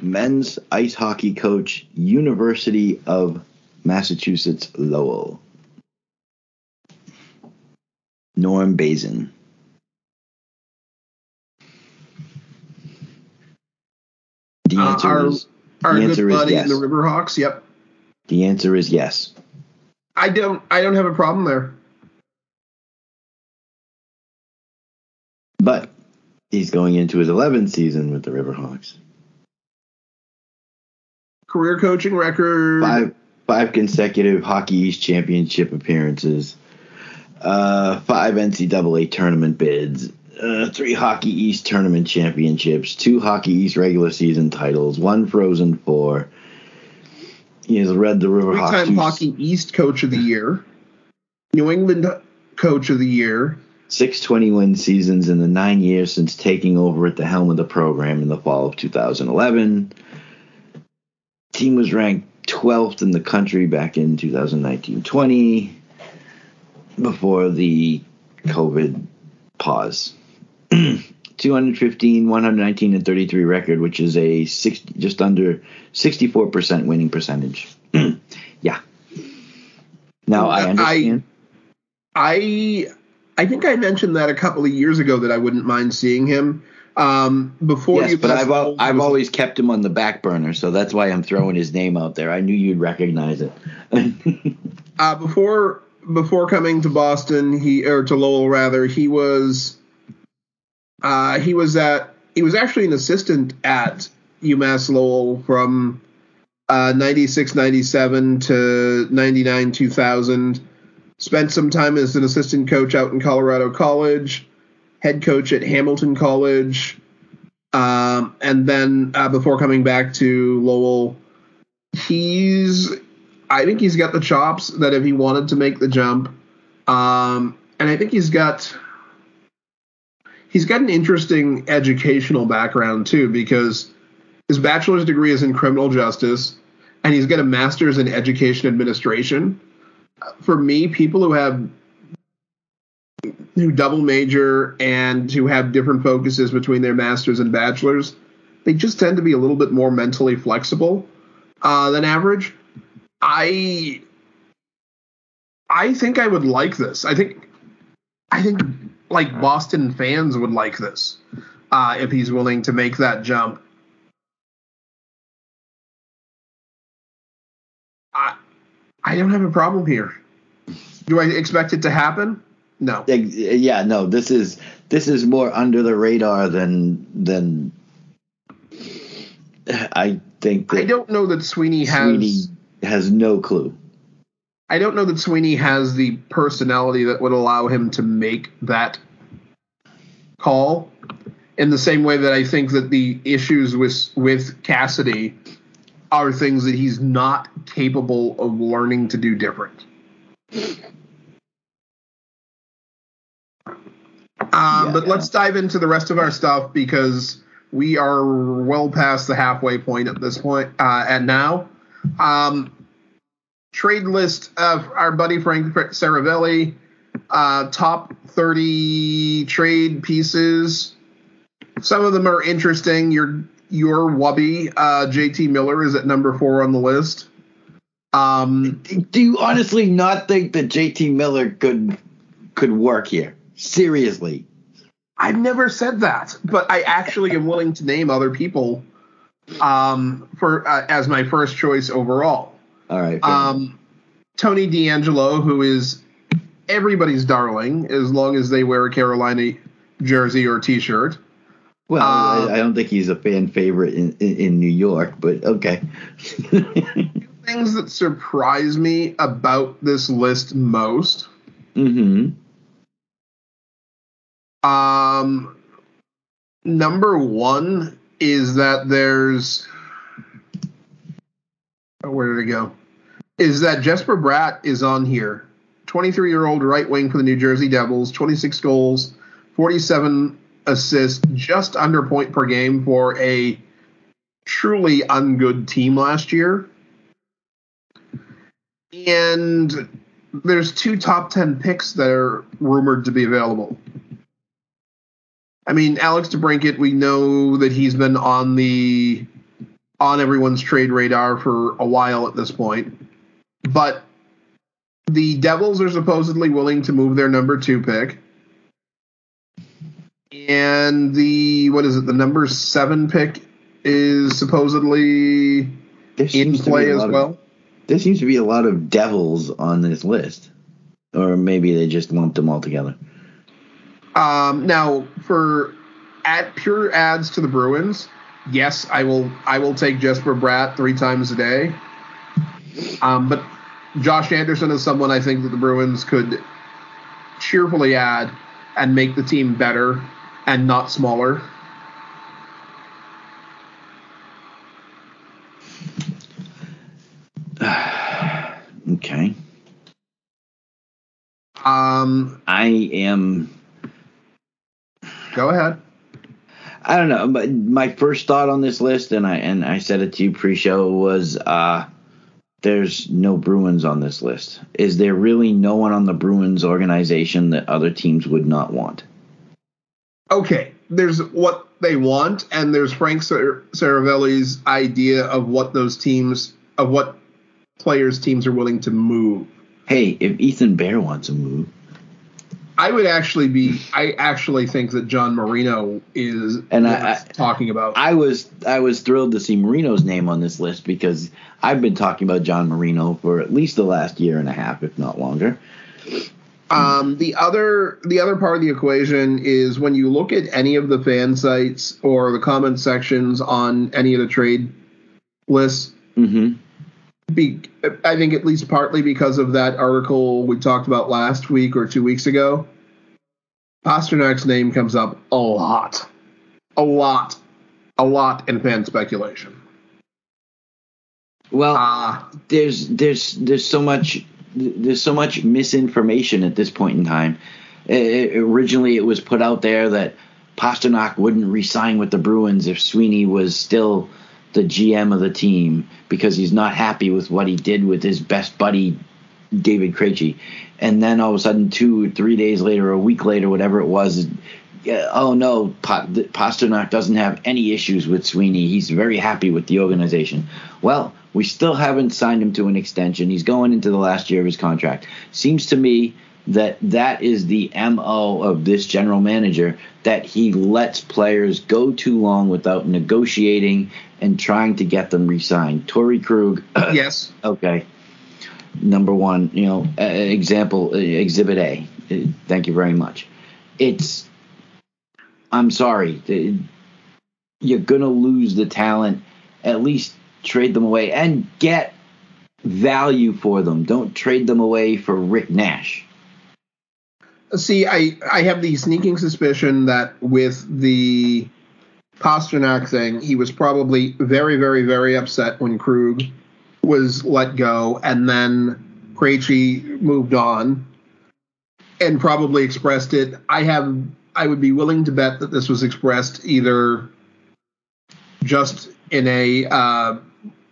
men's ice hockey coach, University of Massachusetts Lowell. Norm Bazin. The Uh, answer our is our good buddy in the Riverhawks. Yep. The answer is yes. I don't. I don't have a problem there. But he's going into his 11th season with the Riverhawks. Career coaching record. Five five consecutive Hockey East championship appearances, uh, five NCAA tournament bids, uh, three Hockey East tournament championships, two Hockey East regular season titles, one Frozen Four. He has led the Riverhawks. Three-time Hockey East Coach of the Year. New England Coach of the Year. Six 20 win seasons in the nine years since taking over at the helm of the program in the fall of 2011. Team was ranked 12th in the country back in 2019 20 before the COVID pause. 215, 119, and 33 record, which is a six, just under 64% winning percentage. yeah. Now I I- understand. I I think I mentioned that a couple of years ago that I wouldn't mind seeing him. Um, before yes, you but I've al- I've always kept him on the back burner, so that's why I'm throwing his name out there. I knew you'd recognize it. uh, before before coming to Boston, he or to Lowell rather, he was uh, he was at he was actually an assistant at UMass Lowell from uh, 96 97 to 99 2000 spent some time as an assistant coach out in Colorado College head coach at Hamilton College um, and then uh, before coming back to Lowell he's I think he's got the chops that if he wanted to make the jump, um, and I think he's got he's got an interesting educational background too because his bachelor's degree is in criminal justice, and he's got a master's in education administration. For me, people who have who double major and who have different focuses between their masters and bachelors, they just tend to be a little bit more mentally flexible uh, than average. I I think I would like this. I think I think like Boston fans would like this uh, if he's willing to make that jump. I I don't have a problem here. Do I expect it to happen? No. Yeah, no, this is this is more under the radar than than I think that I don't know that Sweeney has. Sweeney has no clue. I don't know that Sweeney has the personality that would allow him to make that call. In the same way that I think that the issues with with Cassidy are things that he's not capable of learning to do different. Um, Yeah. but let's dive into the rest of our stuff because we are well past the halfway point at this point. Uh, and now, um, trade list of our buddy Frank Seravalli, uh, top 30 trade pieces. some of them are interesting. Your your Wubby, uh, JT Miller is at number four on the list. Um, Do you honestly not think that JT Miller could could work here? Seriously. I've never said that, but I actually am willing to name other people um, for uh, as my first choice overall. All right. Um, Tony DeAngelo, who is everybody's darling, as long as they wear a Carolina jersey or T-shirt. well, I, I don't think he's a fan favorite in, in, in New York, but okay. Things that surprise me about this list most. hmm Um, number one is that there's. Oh, where did it go? Is that Jesper Bratt is on here. 23 year old right wing for the New Jersey Devils, 26 goals, 47 assists, just under point per game for a truly ungood team last year. And there's two top 10 picks that are rumored to be available. I mean, Alex DeBrincat, we know that he's been on the on everyone's trade radar for a while at this point. But the Devils are supposedly willing to move their number two pick. And the what is it, the number seven pick is supposedly There in seems to be play as lot of- well. there seems to be a lot of devils on this list, or maybe they just lumped them all together. Um, now, for at pure ads to the Bruins, yes, I will. I will take Jesper Bratt three times a day. Um, but Josh Anderson is someone I think that the Bruins could cheerfully add and make the team better and not smaller. Okay. Um, I am go ahead. I don't know, but my first thought on this list, and I and I said it to you pre-show, was uh, there's no Bruins on this list. Is there really no one on the Bruins organization that other teams would not want? Okay, there's what they want, and there's Frank Sar- Seravalli's idea of what those teams, of what players teams are willing to move. Hey, if Ethan Bear wants to move, I would actually be. I actually think that John Marino is And I- worth talking about. I was I was thrilled to see Marino's name on this list because I've been talking about John Marino for at least the last year and a half, if not longer. Um, the other the other part of the equation is when you look at any of the fan sites or the comment sections on any of the trade lists. hmm Be, I think at least partly because of that article we talked about last week or two weeks ago. Pastrnak's name comes up a lot, a lot, a lot in fan speculation. Well, Ah, there's there's there's so much there's so much misinformation at this point in time. It, it- originally, it was put out there that Pasternak wouldn't re-sign with the Bruins if Sweeney was still the GM of the team because he's not happy with what he did with his best buddy David Krejci. And then all of a sudden, two three days later, a week later, whatever it was, uh, oh no, Pa- Pastrnak doesn't have any issues with Sweeney. He's very happy with the organization. Well, we still haven't signed him to an extension. He's going into the last year of his contract. Seems to me that that is the MO of this general manager that he lets players go too long without negotiating and trying to get them re-signed. Torrey Krug, yes. okay. Number one, you know, example, Exhibit A. Thank you very much. It's, I'm sorry, you're gonna lose the talent. At least trade them away and get value for them. Don't trade them away for Rick Nash. See, I I have the sneaking suspicion that with the Pastrnak thing, he was probably very, very, very upset when Krug was let go, and then Krejci moved on, and probably expressed it. I have, I would be willing to bet that this was expressed either just in a uh,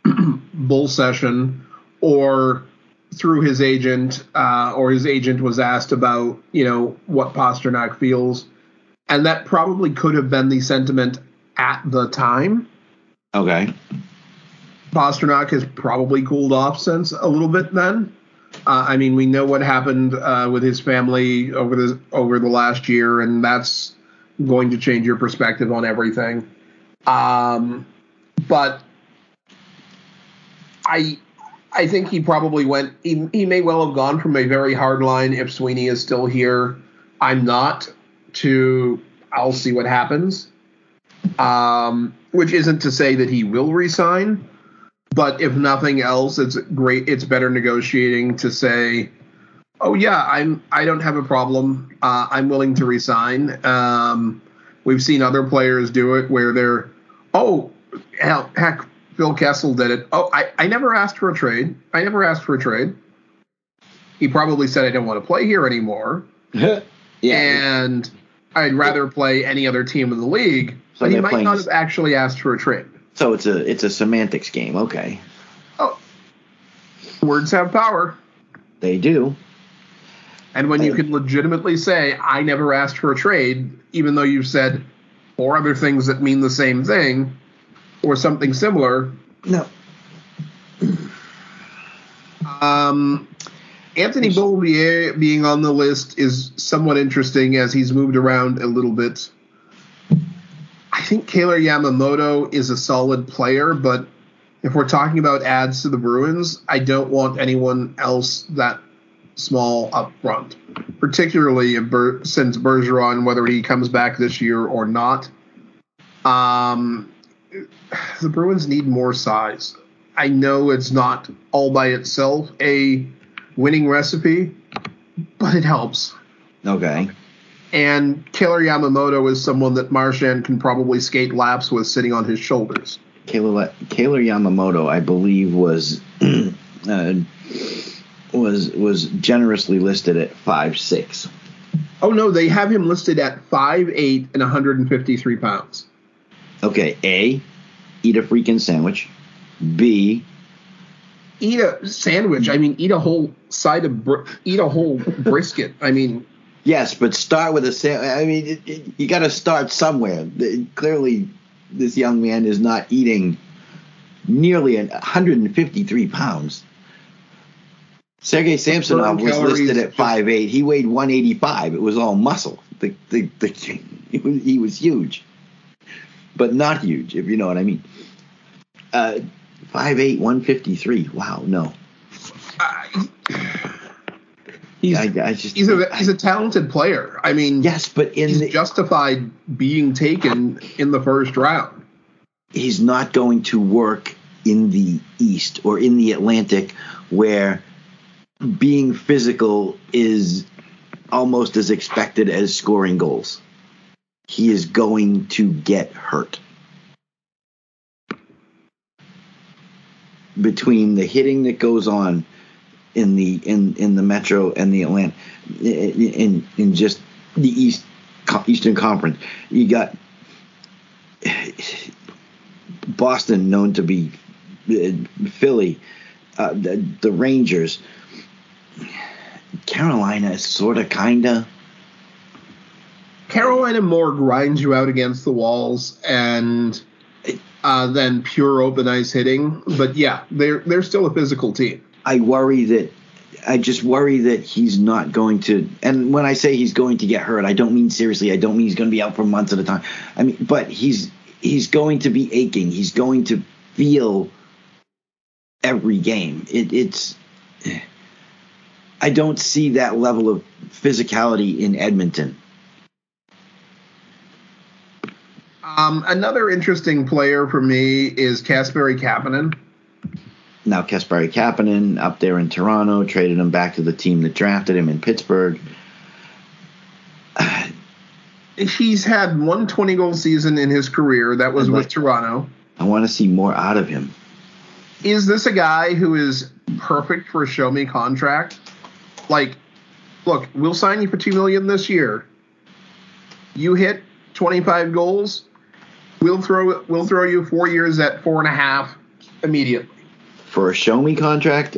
bull session or through his agent, uh, or his agent was asked about, you know, what Pastrnak feels and that probably could have been the sentiment at the time. Okay. Pastrnak has probably cooled off since a little bit then. Uh, I mean, we know what happened uh, with his family over the over the last year, and that's going to change your perspective on everything. Um, but I I think he probably went. He, he may well have gone from a very hard line if Sweeney is still here. I'm not. To I'll see what happens. Um, which isn't to say that he will resign, but if nothing else, it's great. It's better negotiating to say, "Oh yeah, I'm. I don't have a problem. Uh, I'm willing to resign." Um, we've seen other players do it where they're, "Oh, hell, heck, Phil Kessel did it. Oh, I, I never asked for a trade. I never asked for a trade. He probably said I don't want to play here anymore. yeah. And I'd rather play any other team in the league. So but he might playing- not have actually asked for a trade. So it's a it's a semantics game. Okay. Oh, words have power. They do. And when you can legitimately say, I never asked for a trade, even though you've said four other things that mean the same thing or something similar, No. Um, Anthony Beauvillier being on the list is somewhat interesting as he's moved around a little bit. I think Kailer Yamamoto is a solid player, but if we're talking about ads to the Bruins, I don't want anyone else that small up front, particularly if Ber- since Bergeron, whether he comes back this year or not. Um, the Bruins need more size. I know it's not all by itself a winning recipe, but it helps. Okay. And Kailer Yamamoto is someone that Marchand can probably skate laps with sitting on his shoulders. Kailer Kailer Yamamoto, I believe, was uh, was was generously listed at five six. Oh no, they have him listed at 5'8 and 153 pounds. Okay. A. Eat a freaking sandwich. B. Eat a sandwich. I mean, eat a whole side of br- eat a whole brisket. I mean, Yes, but start with a sandwich. I mean, it, it, you got to start somewhere. The- clearly, this young man is not eating nearly an 153 pounds. Sergei Samsonov was listed at just- 5'8". He weighed 185. It was all muscle. The, the, the, he, was, he was huge, but not huge, if you know what I mean. Uh, 5'8", 153. Wow, no. he's I, I just he's a he's a talented player. I mean, yes, but in he's the, justified being taken in the first round. he's not going to work in the East or in the Atlantic where being physical is almost as expected as scoring goals. He is going to get hurt. Between the hitting that goes on in the in, in the Metro and the Atlanta in in just the East Eastern Conference, you got Boston known to be uh, Philly, uh, the, the Rangers. Carolina sort of kind of. Carolina more grinds you out against the walls and uh, than pure open ice hitting. But yeah, they're they're still a physical team. I worry that. I just worry that he's not going to. And when I say he's going to get hurt, I don't mean seriously. I don't mean he's going to be out for months at a time. I mean, but he's he's going to be aching. He's going to feel every game. It, it's. I don't see that level of physicality in Edmonton. Um, another interesting player for me is Kasperi Kapanen. Now Kasperi Kapanen up there in Toronto traded him back to the team that drafted him in Pittsburgh. He's had one 20 goal season in his career. That was with Toronto. I want to see more out of him. Is this a guy who is perfect for a show me contract? Like, look, we'll sign you for two million this year. You hit 25 goals, we'll throw we'll throw you four years at four and a half immediately. For a show me contract,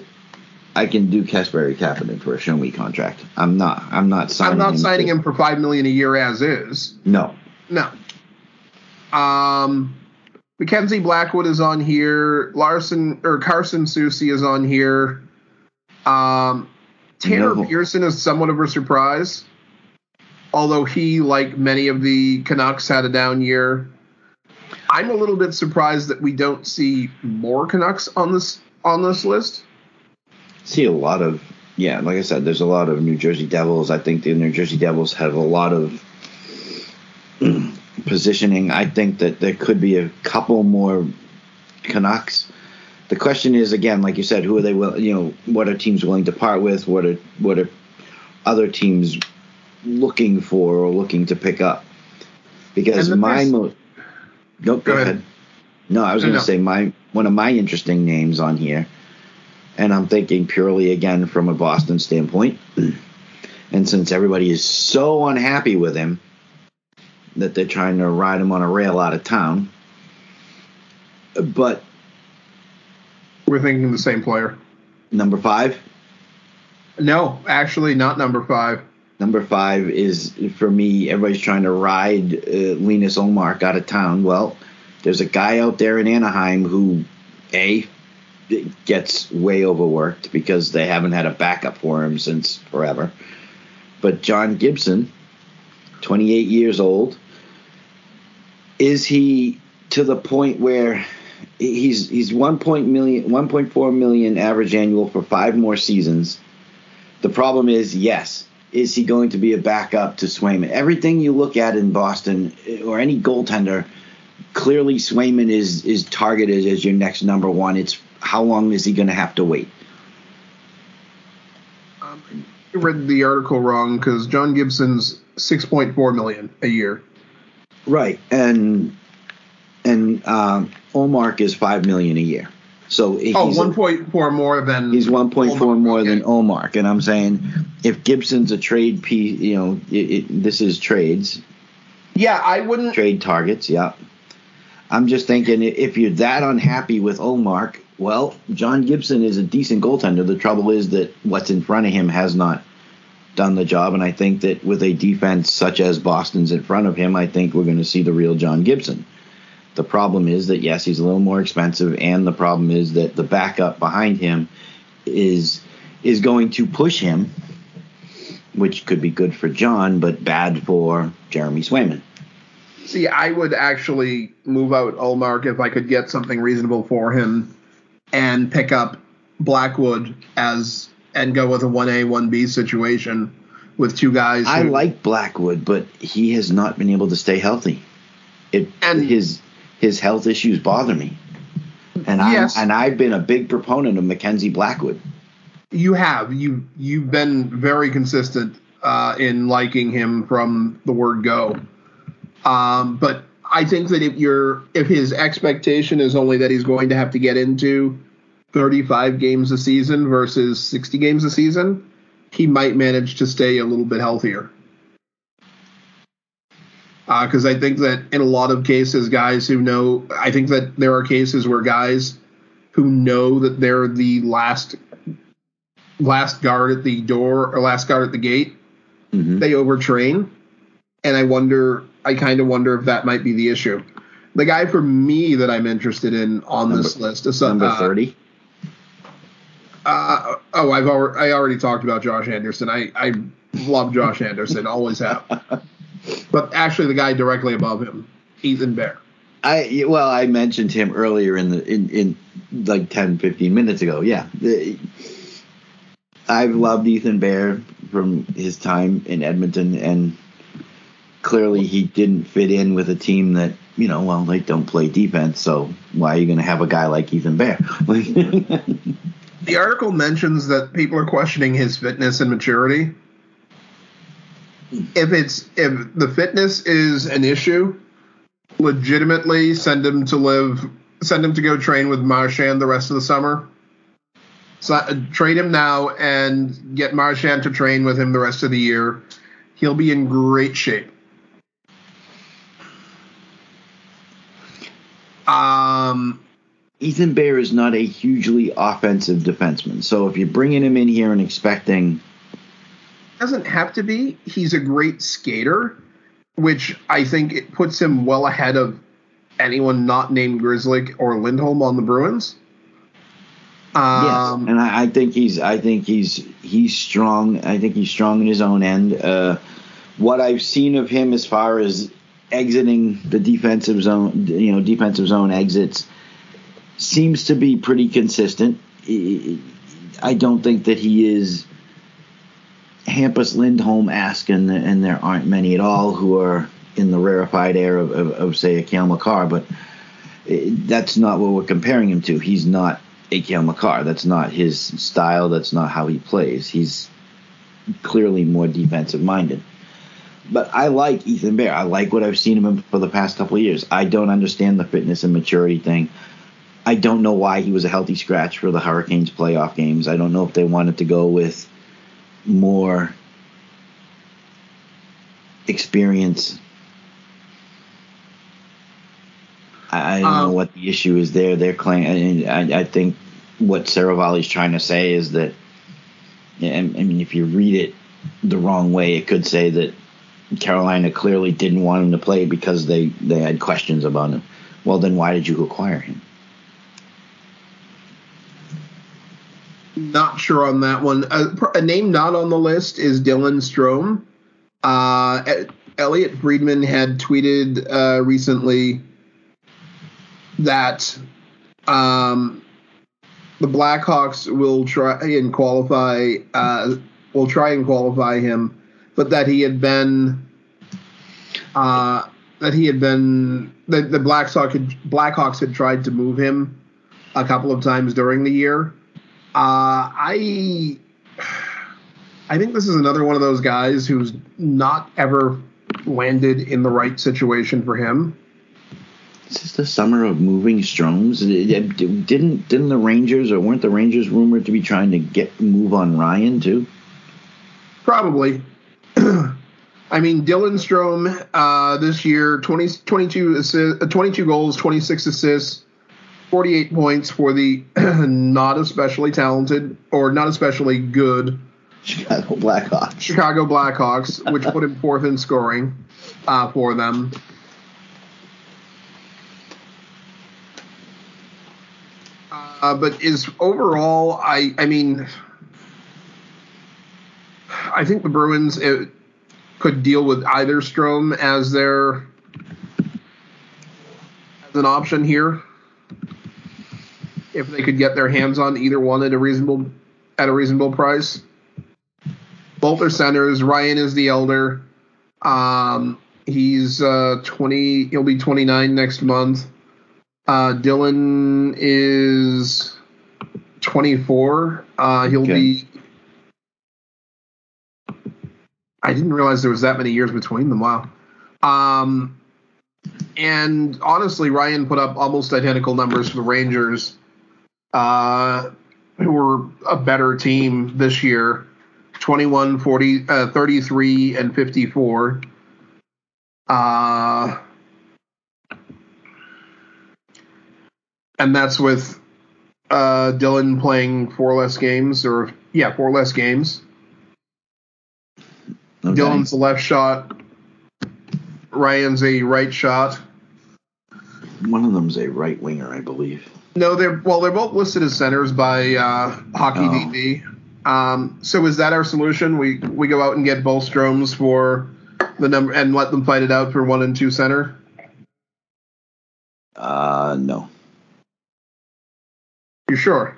I can do Kasperi Kapanen for a show me contract. I'm not. I'm not signing. I'm not him signing him for five million a year as is. No. No. Um, Mackenzie Blackwood is on here. Larson or Carson Soucy is on here. Um, Tanner No. Pearson is somewhat of a surprise, although he, like many of the Canucks, had a down year. I'm a little bit surprised that we don't see more Canucks on this on this list. see a lot of yeah like i said there's a lot of new jersey devils. I think the new jersey devils have a lot of positioning. I think that there could be a couple more canucks. The question is again like you said who are they will you know what are teams willing to part with? What are what are other teams looking for or looking to pick up? Because my best- mo- no, go, Go ahead. ahead. No, I was going to say my one of my interesting names on here, and I'm thinking purely again from a Boston standpoint. And since everybody is so unhappy with him that they're trying to ride him on a rail out of town, but We're thinking the same player. number five, No, actually, not number five. Number five is for me. Everybody's trying to ride uh, Linus Ullmark out of town. Well, there's a guy out there in Anaheim who, a, gets way overworked because they haven't had a backup for him since forever. But John Gibson, 28 years old, is he to the point where he's he's 1. point million 1.4 million average annual for five more seasons? The problem is, yes, is he going to be a backup to Swayman? Everything you look at in Boston eh, or any goaltender, clearly Swayman is is targeted as your next number one. It's how long is he going to have to wait? Um, I read the article wrong because John Gibson's six point four million a year. Right, and and um, Ullmark is five million a year. So oh, he's Oh, one point four more than He's 1.4 Ullmark, more okay. than Ullmark, and I'm saying if Gibson's a trade piece, you know, it, it, this is trades, Yeah, I wouldn't. trade targets. Yeah, I'm just thinking if you're that unhappy with Ullmark, well, John Gibson is a decent goaltender. The trouble is that what's in front of him has not done the job, and I think that with a defense such as Boston's in front of him, I think we're going to see the real John Gibson. The problem is that yes, he's a little more expensive, and the problem is that the backup behind him is is going to push him, which could be good for John, but bad for Jeremy Swayman. See, I would actually move out Ullmark if I could get something reasonable for him, and pick up Blackwood as and go with a one A one B situation with two guys. I like Blackwood, but he has not been able to stay healthy. It And- his his health issues bother me, and I Yes. and I've been a big proponent of Mackenzie Blackwood. You have you you've been very consistent uh, in liking him from the word go. Um, but I think that if you're if his expectation is only that he's going to have to get into 35 games a season versus 60 games a season, he might manage to stay a little bit healthier. Because I think that in a lot of cases, guys who know, I think that there are cases where guys who know that they're the last last guard at the door or last guard at the gate, Mhm. they overtrain. And I wonder, I kind of wonder if that might be the issue. The guy for me that I'm interested in on this Number- list is uh, Number thirty. Uh, oh, I've already, I already talked about Josh Anderson. I, I love Josh Anderson, always have. But actually, the guy directly above him, Ethan Bear. I well, I mentioned him earlier in the in, in like 10, 15 minutes ago. Yeah, The- I've loved Ethan Bear from his time in Edmonton, and clearly he didn't fit in with a team that you know. Well, they don't play defense, so why are you going to have a guy like Ethan Bear? The article mentions that people are questioning his fitness and maturity. If it's if the fitness is an issue, legitimately send him to live, send him to go train with Marchand the rest of the summer. So, uh, trade him now and get Marchand to train with him the rest of the year. He'll be in great shape. Um, Ethan Bear is not a hugely offensive defenseman. So if you're bringing him in here and expecting doesn't have to be. He's a great skater, which I think it puts him well ahead of anyone not named Grzelcyk or Lindholm on the Bruins. Um, yes, and I, I, think he's I think he's he's strong. I think he's strong in his own end. Uh, what I've seen of him as far as exiting the defensive zone, you know, defensive zone exits, seems to be pretty consistent. I don't think that he is Hampus Lindholm esque, and, and there aren't many at all who are in the rarefied air of, of, of say, a Cale Makar, but that's not what we're comparing him to. He's not a Cale Makar. That's not his style. That's not how he plays. He's clearly more defensive minded. But I like Ethan Bear. I like what I've seen him for the past couple of years. I don't understand the fitness and maturity thing. I don't know why he was a healthy scratch for the Hurricanes playoff games. I don't know if they wanted to go with more experience. I, I don't um, know what the issue is there. They're claiming. I, I think what Seravalli's trying to say is that. I mean, if you read it the wrong way, it could say that Carolina clearly didn't want him to play because they, they had questions about him. Well, then why did you acquire him? Not sure on that one. A, a name not on the list is Dylan Strome. Uh, Elliotte Friedman had tweeted uh, recently that um, the Blackhawks will try and qualify, uh, will try and qualify him, but that he had been, uh, that he had been, that the Blackhawks had, Blackhawks had tried to move him a couple of times during the year I I think this is another one of those guys who's not ever landed in the right situation for him. This is the summer of moving Stromes. Didn't didn't the Rangers or weren't the Rangers rumored to be trying to get move on Ryan too? Probably. I mean, Dylan Strome uh, this year 20, 22, assist, uh, 22 goals, 26 assists, 48 points for the not especially talented or not especially good Chicago Blackhawks. Chicago Blackhawks, which put him fourth in scoring uh, for them. Uh, but is overall, I I mean, I think the Bruins it, could deal with either Strome as their as an option here if they could get their hands on either one at a reasonable at a reasonable price. Both are centers. Ryan is the elder. Um, he's uh, 20. He'll be 29 next month. Uh, Dylan is 24. Uh, he'll okay. be. I didn't realize there was that many years between them. Wow. Um, and honestly, Ryan put up almost identical numbers for the Rangers uh, who were a better team this year 21, 40, uh, 33, and 54. Uh, and that's with uh, Dylan playing four less games, or yeah, four less games. Okay. Dylan's a left shot. Ryan's a right shot. One of them's a right winger, I believe. No, they're well, they're both listed as centers by uh, Hockey oh. DB. Um, so is that our solution? We we go out and get both Stromes for the number and let them fight it out for one and two center. Uh, no. You sure?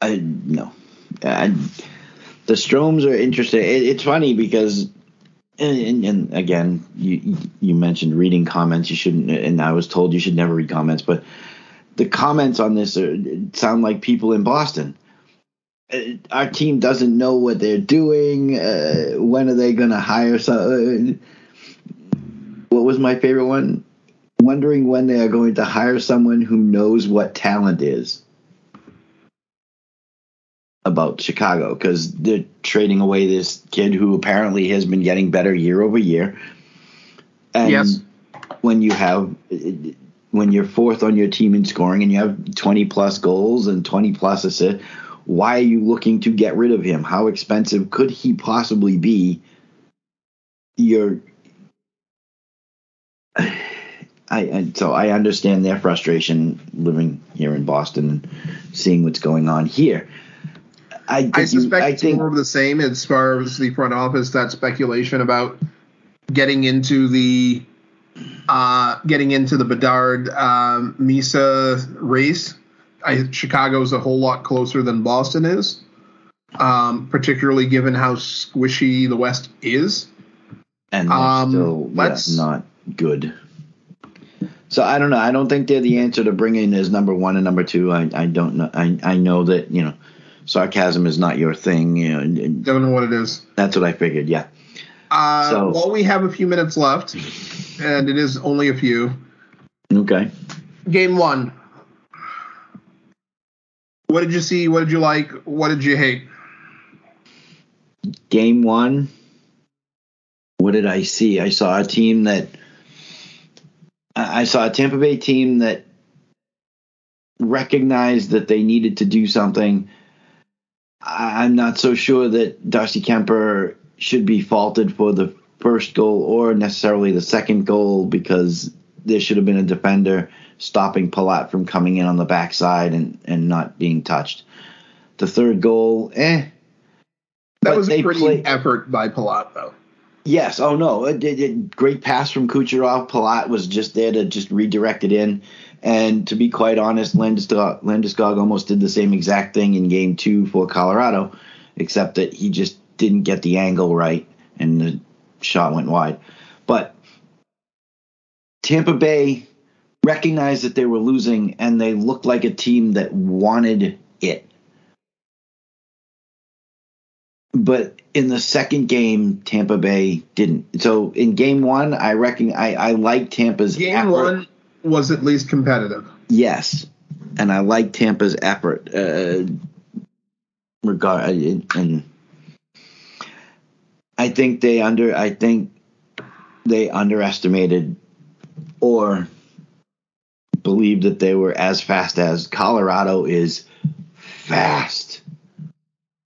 I no. I, the Stromes are interesting. It, it's funny because, and, and, and, again, you you mentioned reading comments. You shouldn't, and I was told you should never read comments, but the comments on this are, sound like people in Boston. Uh, our team doesn't know what they're doing. Uh, when are they going to hire some? Uh, what was my favorite one? Wondering when they are going to hire someone who knows what talent is about Chicago because they're trading away this kid who apparently has been getting better year over year. And yes. when you have when you're fourth on your team in scoring and you have 20 plus goals and 20 plus assists, why are you looking to get rid of him? How expensive could he possibly be? You're I, and so I understand their frustration living here in Boston and seeing what's going on here. I, I you- suspect I it's think more of the same as far as the front office. That speculation about getting into the uh, getting into the Bedard um, Misa race. I, Chicago's a whole lot closer than Boston is, um, particularly given how squishy the West is. and Um, still yeah, not good. So I don't know. I don't think they're the answer to bring in as number one and number two. I, I don't know. I, I know that you know sarcasm is not your thing. You know, Don't know what it is. that's what I figured. Yeah. Uh, So- while we have a few minutes left, and it is only a few, Okay. game one. What did you see? What did you like? What did you hate? Game one. What did I see? I saw a team that. I I saw a Tampa Bay team that recognized that they needed to do something. I'm not so sure that Darcy Kuemper should be faulted for the first goal or necessarily the second goal because there should have been a defender stopping Palat from coming in on the backside and, and not being touched. The third goal, eh. That But was a pretty play- effort by Palat, though. Yes. Oh no. It, it, it- great pass from Kucherov. Palat was just there to just redirect it in. And to be quite honest, Landeskog, Landeskog almost did the same exact thing in Game Two for Colorado, except that he just didn't get the angle right and the shot went wide. But Tampa Bay recognized that they were losing, and they looked like a team that wanted it. but in the second game, Tampa Bay didn't. So in game one, I reckon I, I like Tampa's Game effort. one was at least competitive. Yes, and I like Tampa's effort. Uh, regard and I think they under I think they underestimated or believed that they were as fast as Colorado is fast.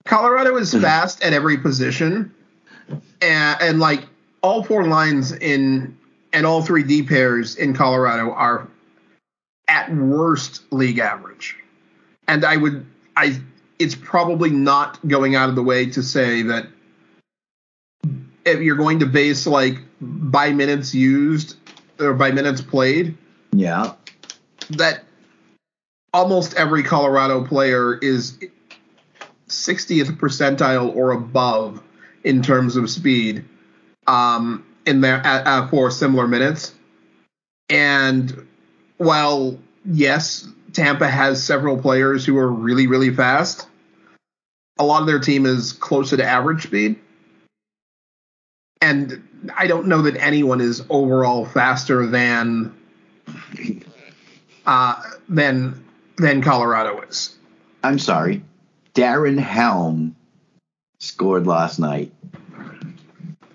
Colorado is hmm. fast at every position, and, and like all four lines in and all three D pairs in Colorado are at worst league average. And I would I it's probably not going out of the way to say that if you're going to base like by minutes used or by minutes played, Yeah. that almost every Colorado player is 60th percentile or above in terms of speed um, in there at, at, for similar minutes. And while yes, Tampa has several players who are really really fast, a lot of their team is closer to average speed. And I don't know that anyone is overall faster than uh, than than Colorado is. I'm sorry. Darren Helm scored last night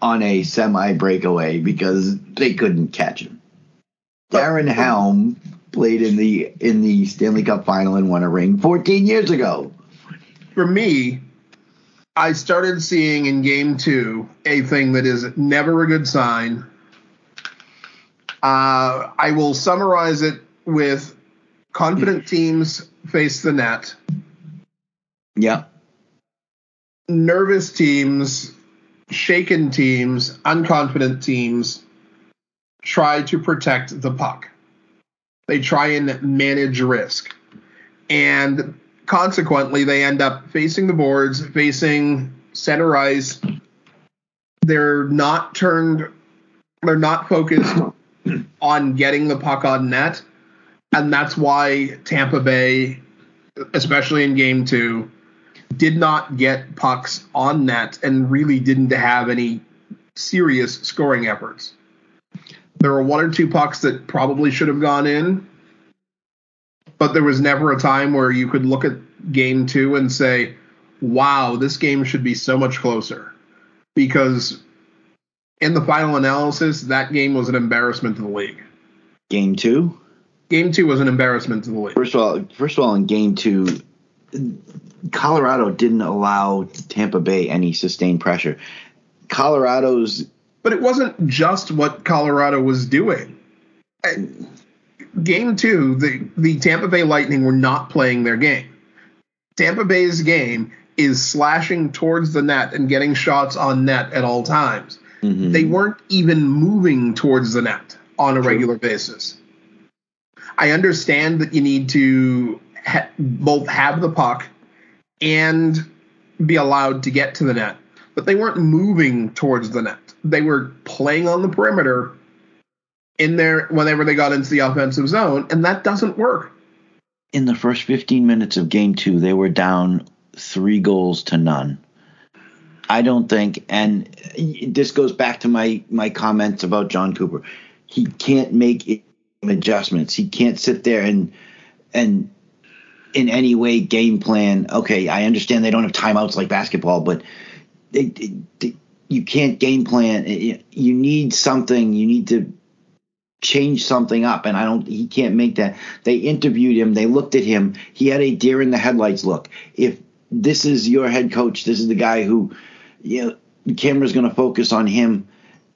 on a semi breakaway because they couldn't catch him. Darren Helm played in the in the Stanley Cup final and won a ring 14 years ago. For me, I started seeing in game two a thing that is never a good sign. Uh, I will summarize it with confident teams face the net. Yeah. Nervous teams, shaken teams, unconfident teams try to protect the puck. They try and manage risk. And consequently, they end up facing the boards, facing center ice. They're not turned, they're not focused on getting the puck on net. And that's why Tampa Bay, especially in game two, did not get pucks on net and really didn't have any serious scoring efforts. There were one or two pucks that probably should have gone in, but there was never a time where you could look at game two and say, wow, this game should be so much closer. Because in the final analysis, that game was an embarrassment to the league. Game two? Game two was an embarrassment to the league. First of all, first of all, in game two, Colorado didn't allow Tampa Bay any sustained pressure. Colorado's But it wasn't just what Colorado was doing. Game two, the, the Tampa Bay Lightning were not playing their game. Tampa Bay's game is slashing towards the net and getting shots on net at all times. Mhm. They weren't even moving towards the net on a regular basis. I understand that you need to ha- both have the puck and be allowed to get to the net, but they weren't moving towards the net. They were playing on the perimeter in there whenever they got into the offensive zone, and that doesn't work. in the first 15 minutes of game two, they were down three goals to none. I don't think, and this goes back to my my comments about John Cooper. He can't make adjustments. He can't sit there and and in any way game plan. Okay, I understand they don't have timeouts like basketball, but they, they, you can't game plan. You need something. You need to change something up and I don't he can't make that. They interviewed him, they looked at him. He had a deer in the headlights look. If this is your head coach, this is the guy who you know the camera's going to focus on him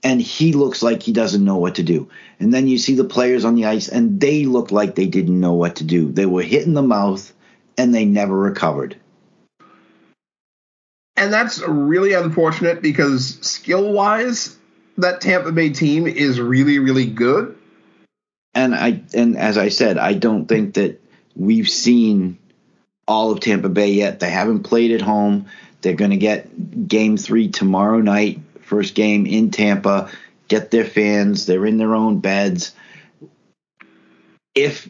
and he looks like he doesn't know what to do. And then you see the players on the ice and they look like they didn't know what to do. They were hit in the mouth and they never recovered. And that's really unfortunate because skill wise, that Tampa Bay team is really, really good. And I and as I said, I don't think that we've seen all of Tampa Bay yet. They haven't played at home. They're going to get game 3 tomorrow night, first game in Tampa, get their fans, they're in their own beds. If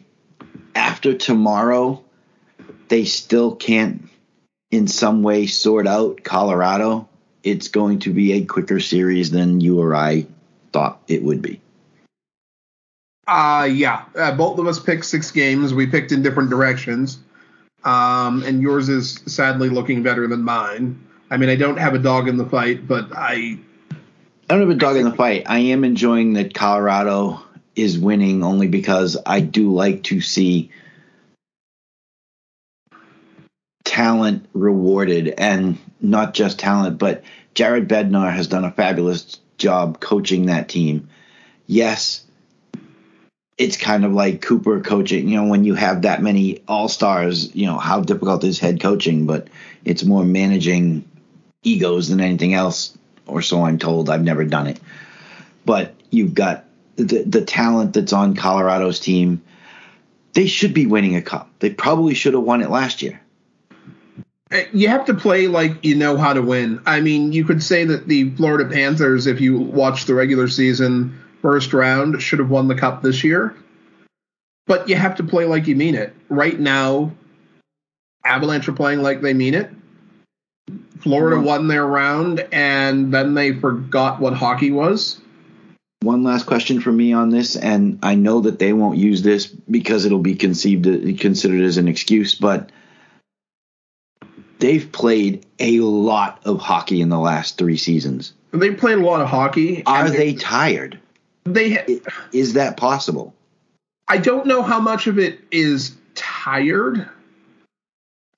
after tomorrow they still can't in some way sort out Colorado, it's going to be a quicker series than you or I thought it would be. Uh yeah. Uh, both of us picked six games. We picked in different directions. Um, and yours is sadly looking better than mine. I mean, I don't have a dog in the fight, but I I don't have a dog in the fight. I am enjoying that Colorado is winning only because I do like to see talent rewarded and not just talent, but Jared Bednar has done a fabulous job coaching that team. Yes, it's kind of like Cooper coaching, you know, when you have that many all stars, you know, how difficult is head coaching, but it's more managing egos than anything else, or so I'm told. I've never done it. But you've got the, the talent that's on Colorado's team. They should be winning a cup. They probably should have won it last year. You have to play like you know how to win. I mean, you could say that the Florida Panthers, if you watch the regular season first round, should have won the cup this year. But you have to play like you mean it. Right now, Avalanche are playing like they mean it. Florida Mhm. won their round, and then they forgot what hockey was. One last question for me on this, and I know that they won't use this because it'll be conceived considered as an excuse, but they've played a lot of hockey in the last three seasons. They played a lot of hockey. Are they tired? They. Is that possible? I don't know how much of it is tired,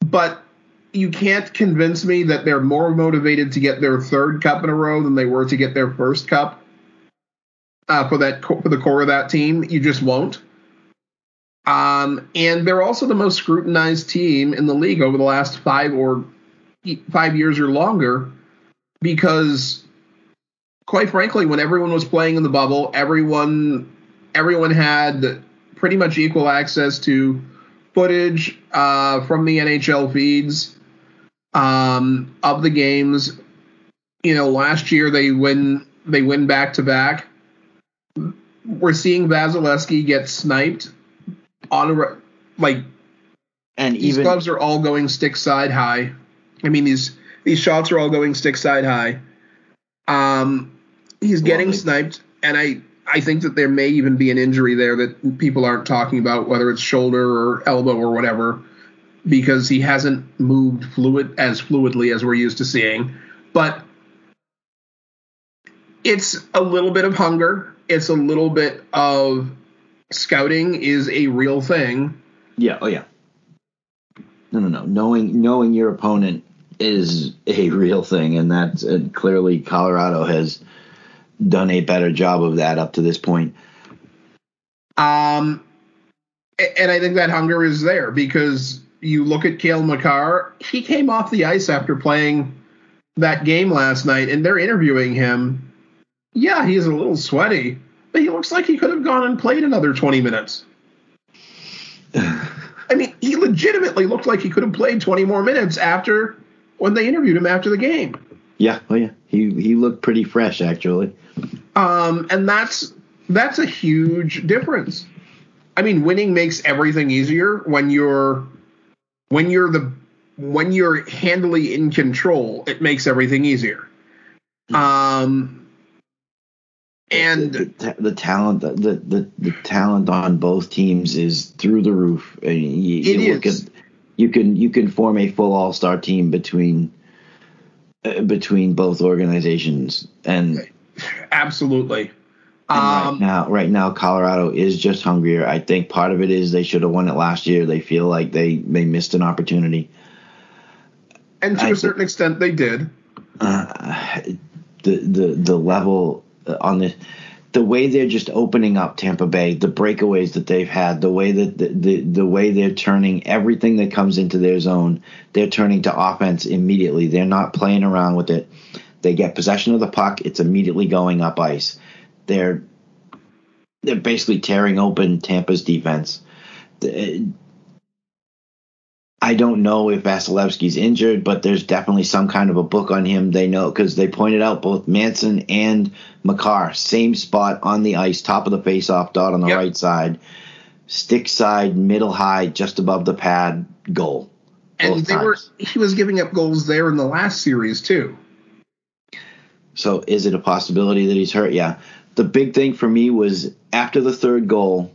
but you can't convince me that they're more motivated to get their third cup in a row than they were to get their first cup. Uh, for that for the core of that team, you just won't. Um, and they're also the most scrutinized team in the league over the last five or five years or longer, because quite frankly, when everyone was playing in the bubble, everyone everyone had pretty much equal access to footage uh, from the NHL feeds um, of the games. You know, last year they win they win back to back. We're seeing Vasilevskiy get sniped on a like And these even gloves are all going stick side high. I mean these these shots are all going stick side high. Um, he's getting sniped, and I I think that there may even be an injury there that people aren't talking about, whether it's shoulder or elbow or whatever, because he hasn't moved fluid as fluidly as we're used to seeing. But it's a little bit of hunger. It's a little bit of scouting is a real thing. Yeah. Oh yeah. No, no, no. Knowing knowing your opponent is a real thing, and that's and clearly Colorado has done a better job of that up to this point. Um, and I think that hunger is there because you look at Cale Makar, he came off the ice after playing that game last night, and they're interviewing him. Yeah, he's a little sweaty, but he looks like he could have gone and played another 20 minutes. I mean, he legitimately looked like he could have played 20 more minutes after when they interviewed him after the game. Yeah, oh yeah, he he looked pretty fresh actually. Um, and that's that's a huge difference. I mean, winning makes everything easier when you're when you're the when you're handily in control. It makes everything easier. Um, and the, the, the talent, the, the the talent on both teams is through the roof. I mean, you, It you look is. at you can you can form a full all star team between uh, between both organizations, and, absolutely. and right Um, now right now Colorado is just hungrier. I think part of it is they should have won it last year. They feel like they they missed an opportunity. and to I a certain extent, they did. uh, the the the level uh, on the the way they're just opening up Tampa Bay, the breakaways that they've had, the way that the, the the way they're turning everything that comes into their zone, they're turning to offense immediately. They're not playing around with it. They get possession of the puck, it's immediately going up ice. They're they're basically tearing open Tampa's defense. The- I don't know if Vasilevskiy's injured, but there's definitely some kind of a book on him. They know because they pointed out both Manson and Makar, same spot on the ice, top of the face-off dot on the Yep. right side, stick side, middle high, just above the pad, goal. And they were he was giving up goals there in the last series too. So is it a possibility that he's hurt? Yeah. The big thing for me was after the third goal,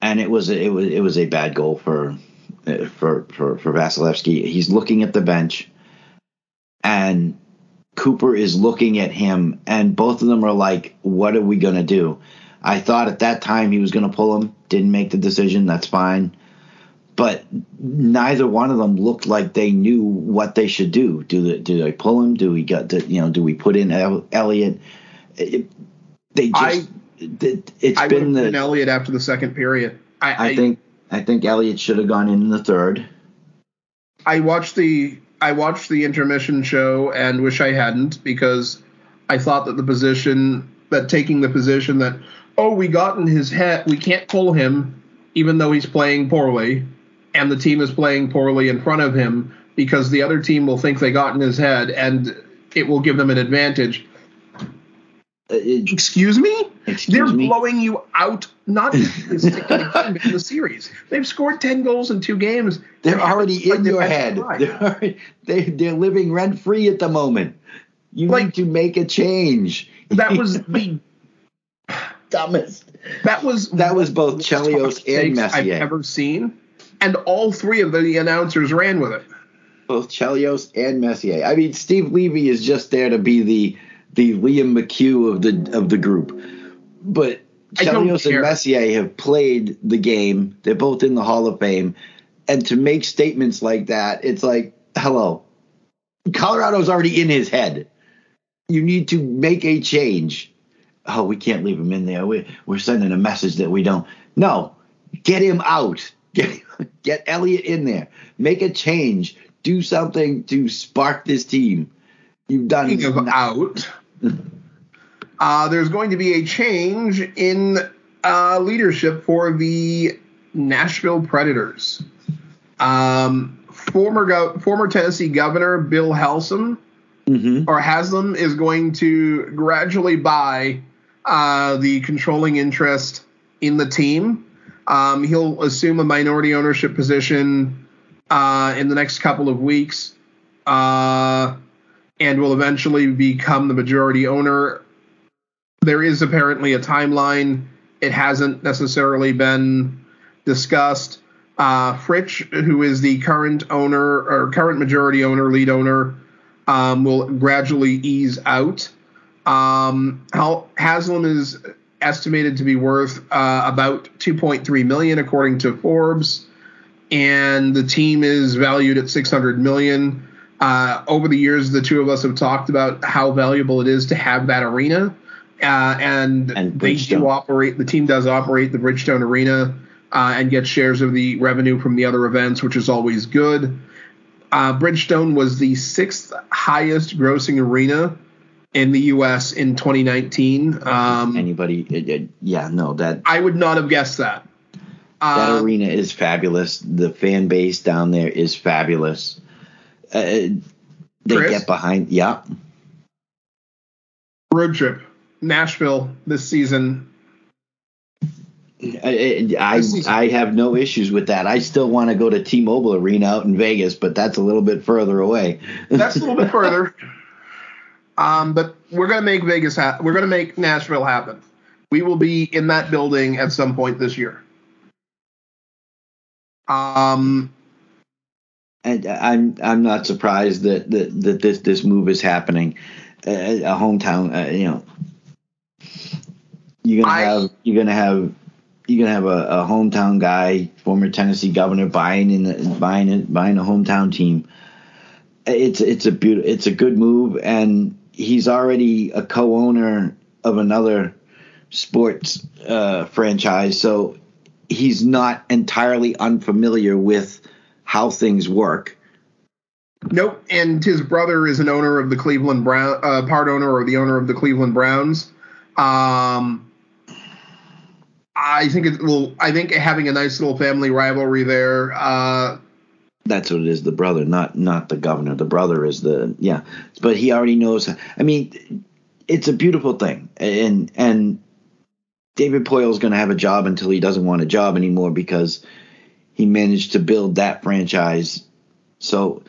and it was it was it was a bad goal for for for for Vasilevskiy. He's looking at the bench, and Cooper is looking at him, and both of them are like, "What are we gonna do?" I thought at that time he was gonna pull him. Didn't make the decision. That's fine. But neither one of them looked like they knew what they should do. Do they, do they pull him? Do we got to, you know? Do we put in Elliott? It- they just I- it, it's I been the been Elliott after the second period. I, I think I think Elliott should have gone in in the third. I watched the I watched the intermission show and wish I hadn't because I thought that the position that taking the position that oh we got in his head we can't pull him even though he's playing poorly and the team is playing poorly in front of him because the other team will think they got in his head and it will give them an advantage. Uh, it- Excuse me? Excuse They're me? blowing you out not in this particular game, but in the series. They've scored ten goals in two games. they're already in your head. They're already, they they're living rent free at the moment. You Like- need to make a change. That was the dumbest. That was That was both Chelios and takes I've Messier. ever seen, and all three of the announcers ran with it. both Chelios and Messier. I mean, Steve Levy is just there to be the the Liam McHugh of the of the group, but Chelios and Messier have played the game. They're both in the Hall of Fame, and to make statements like that, it's like, hello, Colorado's already in his head. You need to make a change. Oh, we can't leave him in there. We, we're sending a message that we don't. No, get him out. Get get Elliott in there. Make a change. Do something to spark this team. You've done. Speaking of out, uh, there's going to be a change in uh, leadership for the Nashville Predators. Um, former gov- former Tennessee Governor Bill Halsam Mhm. or Haslam is going to gradually buy uh, the controlling interest in the team. Um, he'll assume a minority ownership position uh, in the next couple of weeks, uh, and will eventually become the majority owner. There is apparently a timeline. It hasn't necessarily been discussed. Uh, Fritch, who is the current owner or current majority owner, lead owner, um, will gradually ease out. Um, Haslam is estimated to be worth uh, about 2.3 million according to Forbes, and the team is valued at 600 million. Uh, over the years, the two of us have talked about how valuable it is to have that arena, uh, and, And they do operate. The team does operate the Bridgestone Arena uh, and get shares of the revenue from the other events, which is always good. Uh, Bridgestone was the sixth highest grossing arena in the U.S. in 2019. Um, Anybody? It, it, yeah, no, that I would not have guessed that. that Um, arena is fabulous. The fan base down there is fabulous. Uh, they Chris? get behind. Yeah, road trip, Nashville this season. I, I I have no issues with that. I still want to go to T-Mobile Arena out in Vegas, but that's a little bit further away. That's a little bit further. Um, but we're gonna make Vegas. Ha- we're gonna make Nashville happen. We will be in that building at some point this year. Um, And I'm I'm not surprised that that, that this this move is happening. Uh, a hometown, uh, you know, you're gonna I- have you're gonna have you're gonna have a, a hometown guy, former Tennessee governor, buying in the, buying it buying a hometown team. It's it's a beautiful it's a good move, and he's already a co-owner of another sports uh, franchise, so he's not entirely unfamiliar with how things work. Nope. And his brother is an owner of the Cleveland Brown, uh, part owner or the owner of the Cleveland Browns. Um, I think it will. I think having a nice little family rivalry there. Uh, That's what it is. The brother, not not the governor. The brother is the yeah. But he already knows. I mean, it's a beautiful thing, and and David Poile is going to have a job until he doesn't want a job anymore because he managed to build that franchise. So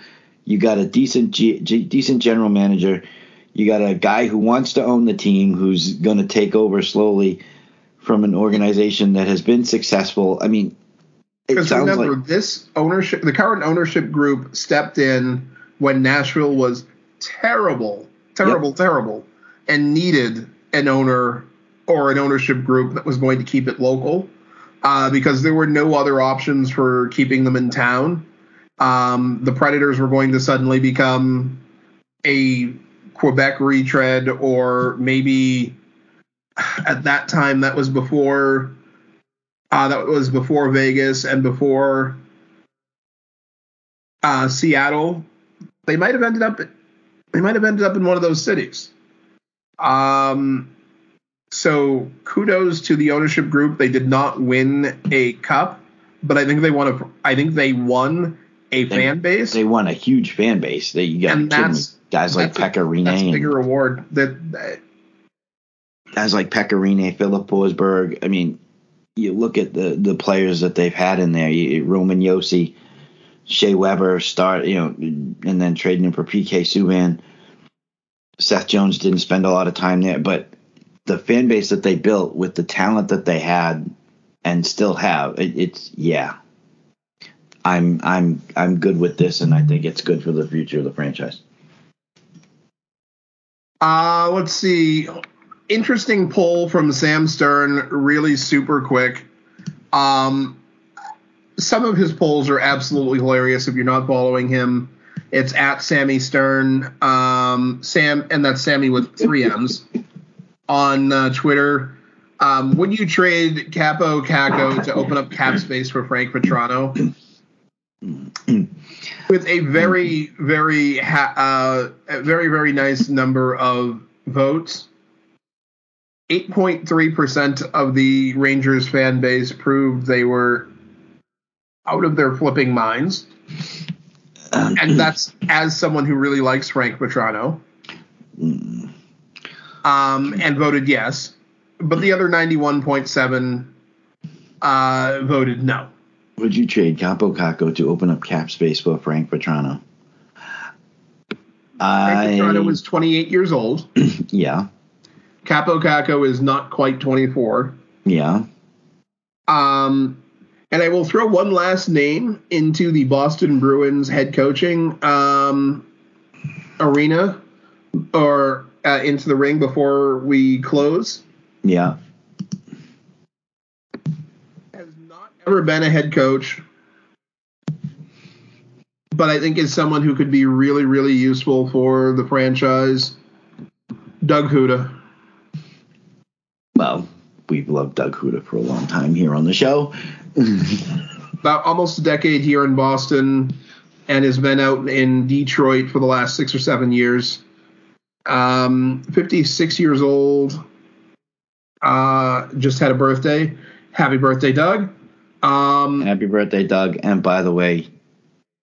you got a decent G, G, decent general manager. You got a guy who wants to own the team, who's going to take over slowly from an organization that has been successful. I mean, Because remember, like this ownership, the current ownership group stepped in when Nashville was terrible, terrible, terrible, and needed an owner or an ownership group that was going to keep it local uh, because there were no other options for keeping them in town. Um, the Predators were going to suddenly become a Quebec retread, or maybe at that time that was before uh, that was before Vegas and before uh, Seattle. They might have ended up. They might have ended up in one of those cities. Um, so kudos to the ownership group. They did not win a cup, but I think they won a. I think they won a fan base. they won a huge fan base. They you got And that's- guys like that's a- Pekka That's a bigger award. That, that guys like Pekka Rinne, Filip Forsberg. I mean, you look at the the players that they've had in there. You, Roman Josi, Shea Weber, start you know, and then trading him for PK Subban. Seth Jones didn't spend a lot of time there, but the fan base that they built with the talent that they had and still have, it, it's yeah. I'm I'm I'm good with this, and I think it's good for the future of the franchise. Uh, let's see. Interesting poll from Sam Stern, really super quick. Um, some of his polls are absolutely hilarious if you're not following him. It's at Sammy Stern, um, Sam, and that's Sammy with three M's on uh, Twitter. Um, would you trade Kaapo Kakko to open up cap space for Frank Vatrano? With a very, very, ha- uh, very, very nice number of votes. 8.3% of the Rangers fan base proved they were out of their flipping minds. Um, And that's as someone who really likes Frank Vatrano. Um, and voted yes. But the other 91.7 uh, voted no. Would you trade Kaapo Kakko to open up cap space for Frank Vatrano? Frank Vatrano was 28 years old. yeah Kaapo Kakko is not quite 24. yeah Um, and I will throw one last name into the Boston Bruins head coaching um, arena or uh, into the ring before we close. yeah. Never been a head coach, but I think is someone who could be really, really useful for the franchise. Doug Houda. Well, we've loved Doug Houda for a long time here on the show. About almost a decade here in Boston, and has been out in Detroit for the last six or seven years. Um, 56 years old. Uh, just had a birthday. Happy birthday, Doug. Um, Happy birthday, Doug. And by the way,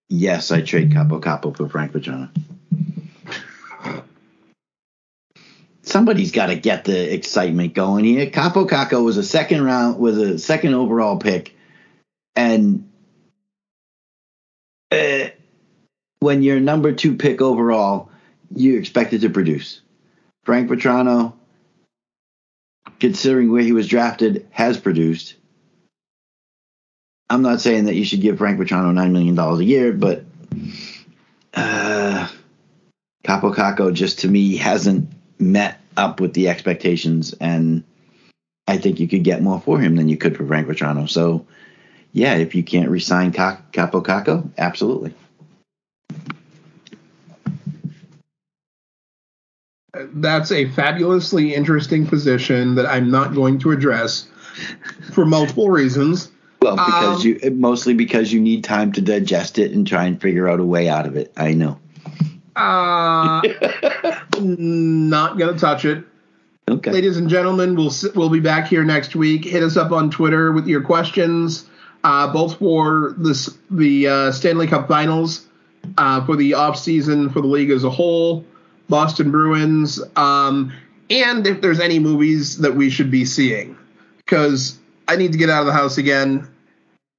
yes, I trade Kaapo Kakko for Frank Vatrano. Somebody's got to get the excitement going here. Kaapo Kakko was a second round, was a second overall pick, and uh, when you're number two pick overall, you expected to produce. Frank Vatrano, considering where he was drafted, has produced. I'm not saying that you should give Frank Vatrano nine million dollars a year, but uh, Kaapo Kakko just to me hasn't met up with the expectations, and I think you could get more for him than you could for Frank Vatrano. So, yeah, if you can't resign Ca- Kaapo Kakko, absolutely. that's a fabulously interesting position that I'm not going to address for multiple reasons. Well, because Um, you mostly because you need time to digest it and try and figure out a way out of it. I know. Uh, not gonna touch it. Okay. Ladies and gentlemen, we'll we'll be back here next week. Hit us up on Twitter with your questions, uh, both for this the uh, Stanley Cup Finals, uh, for the off season for the league as a whole, Boston Bruins, um, and if there's any movies that we should be seeing, because I need to get out of the house again.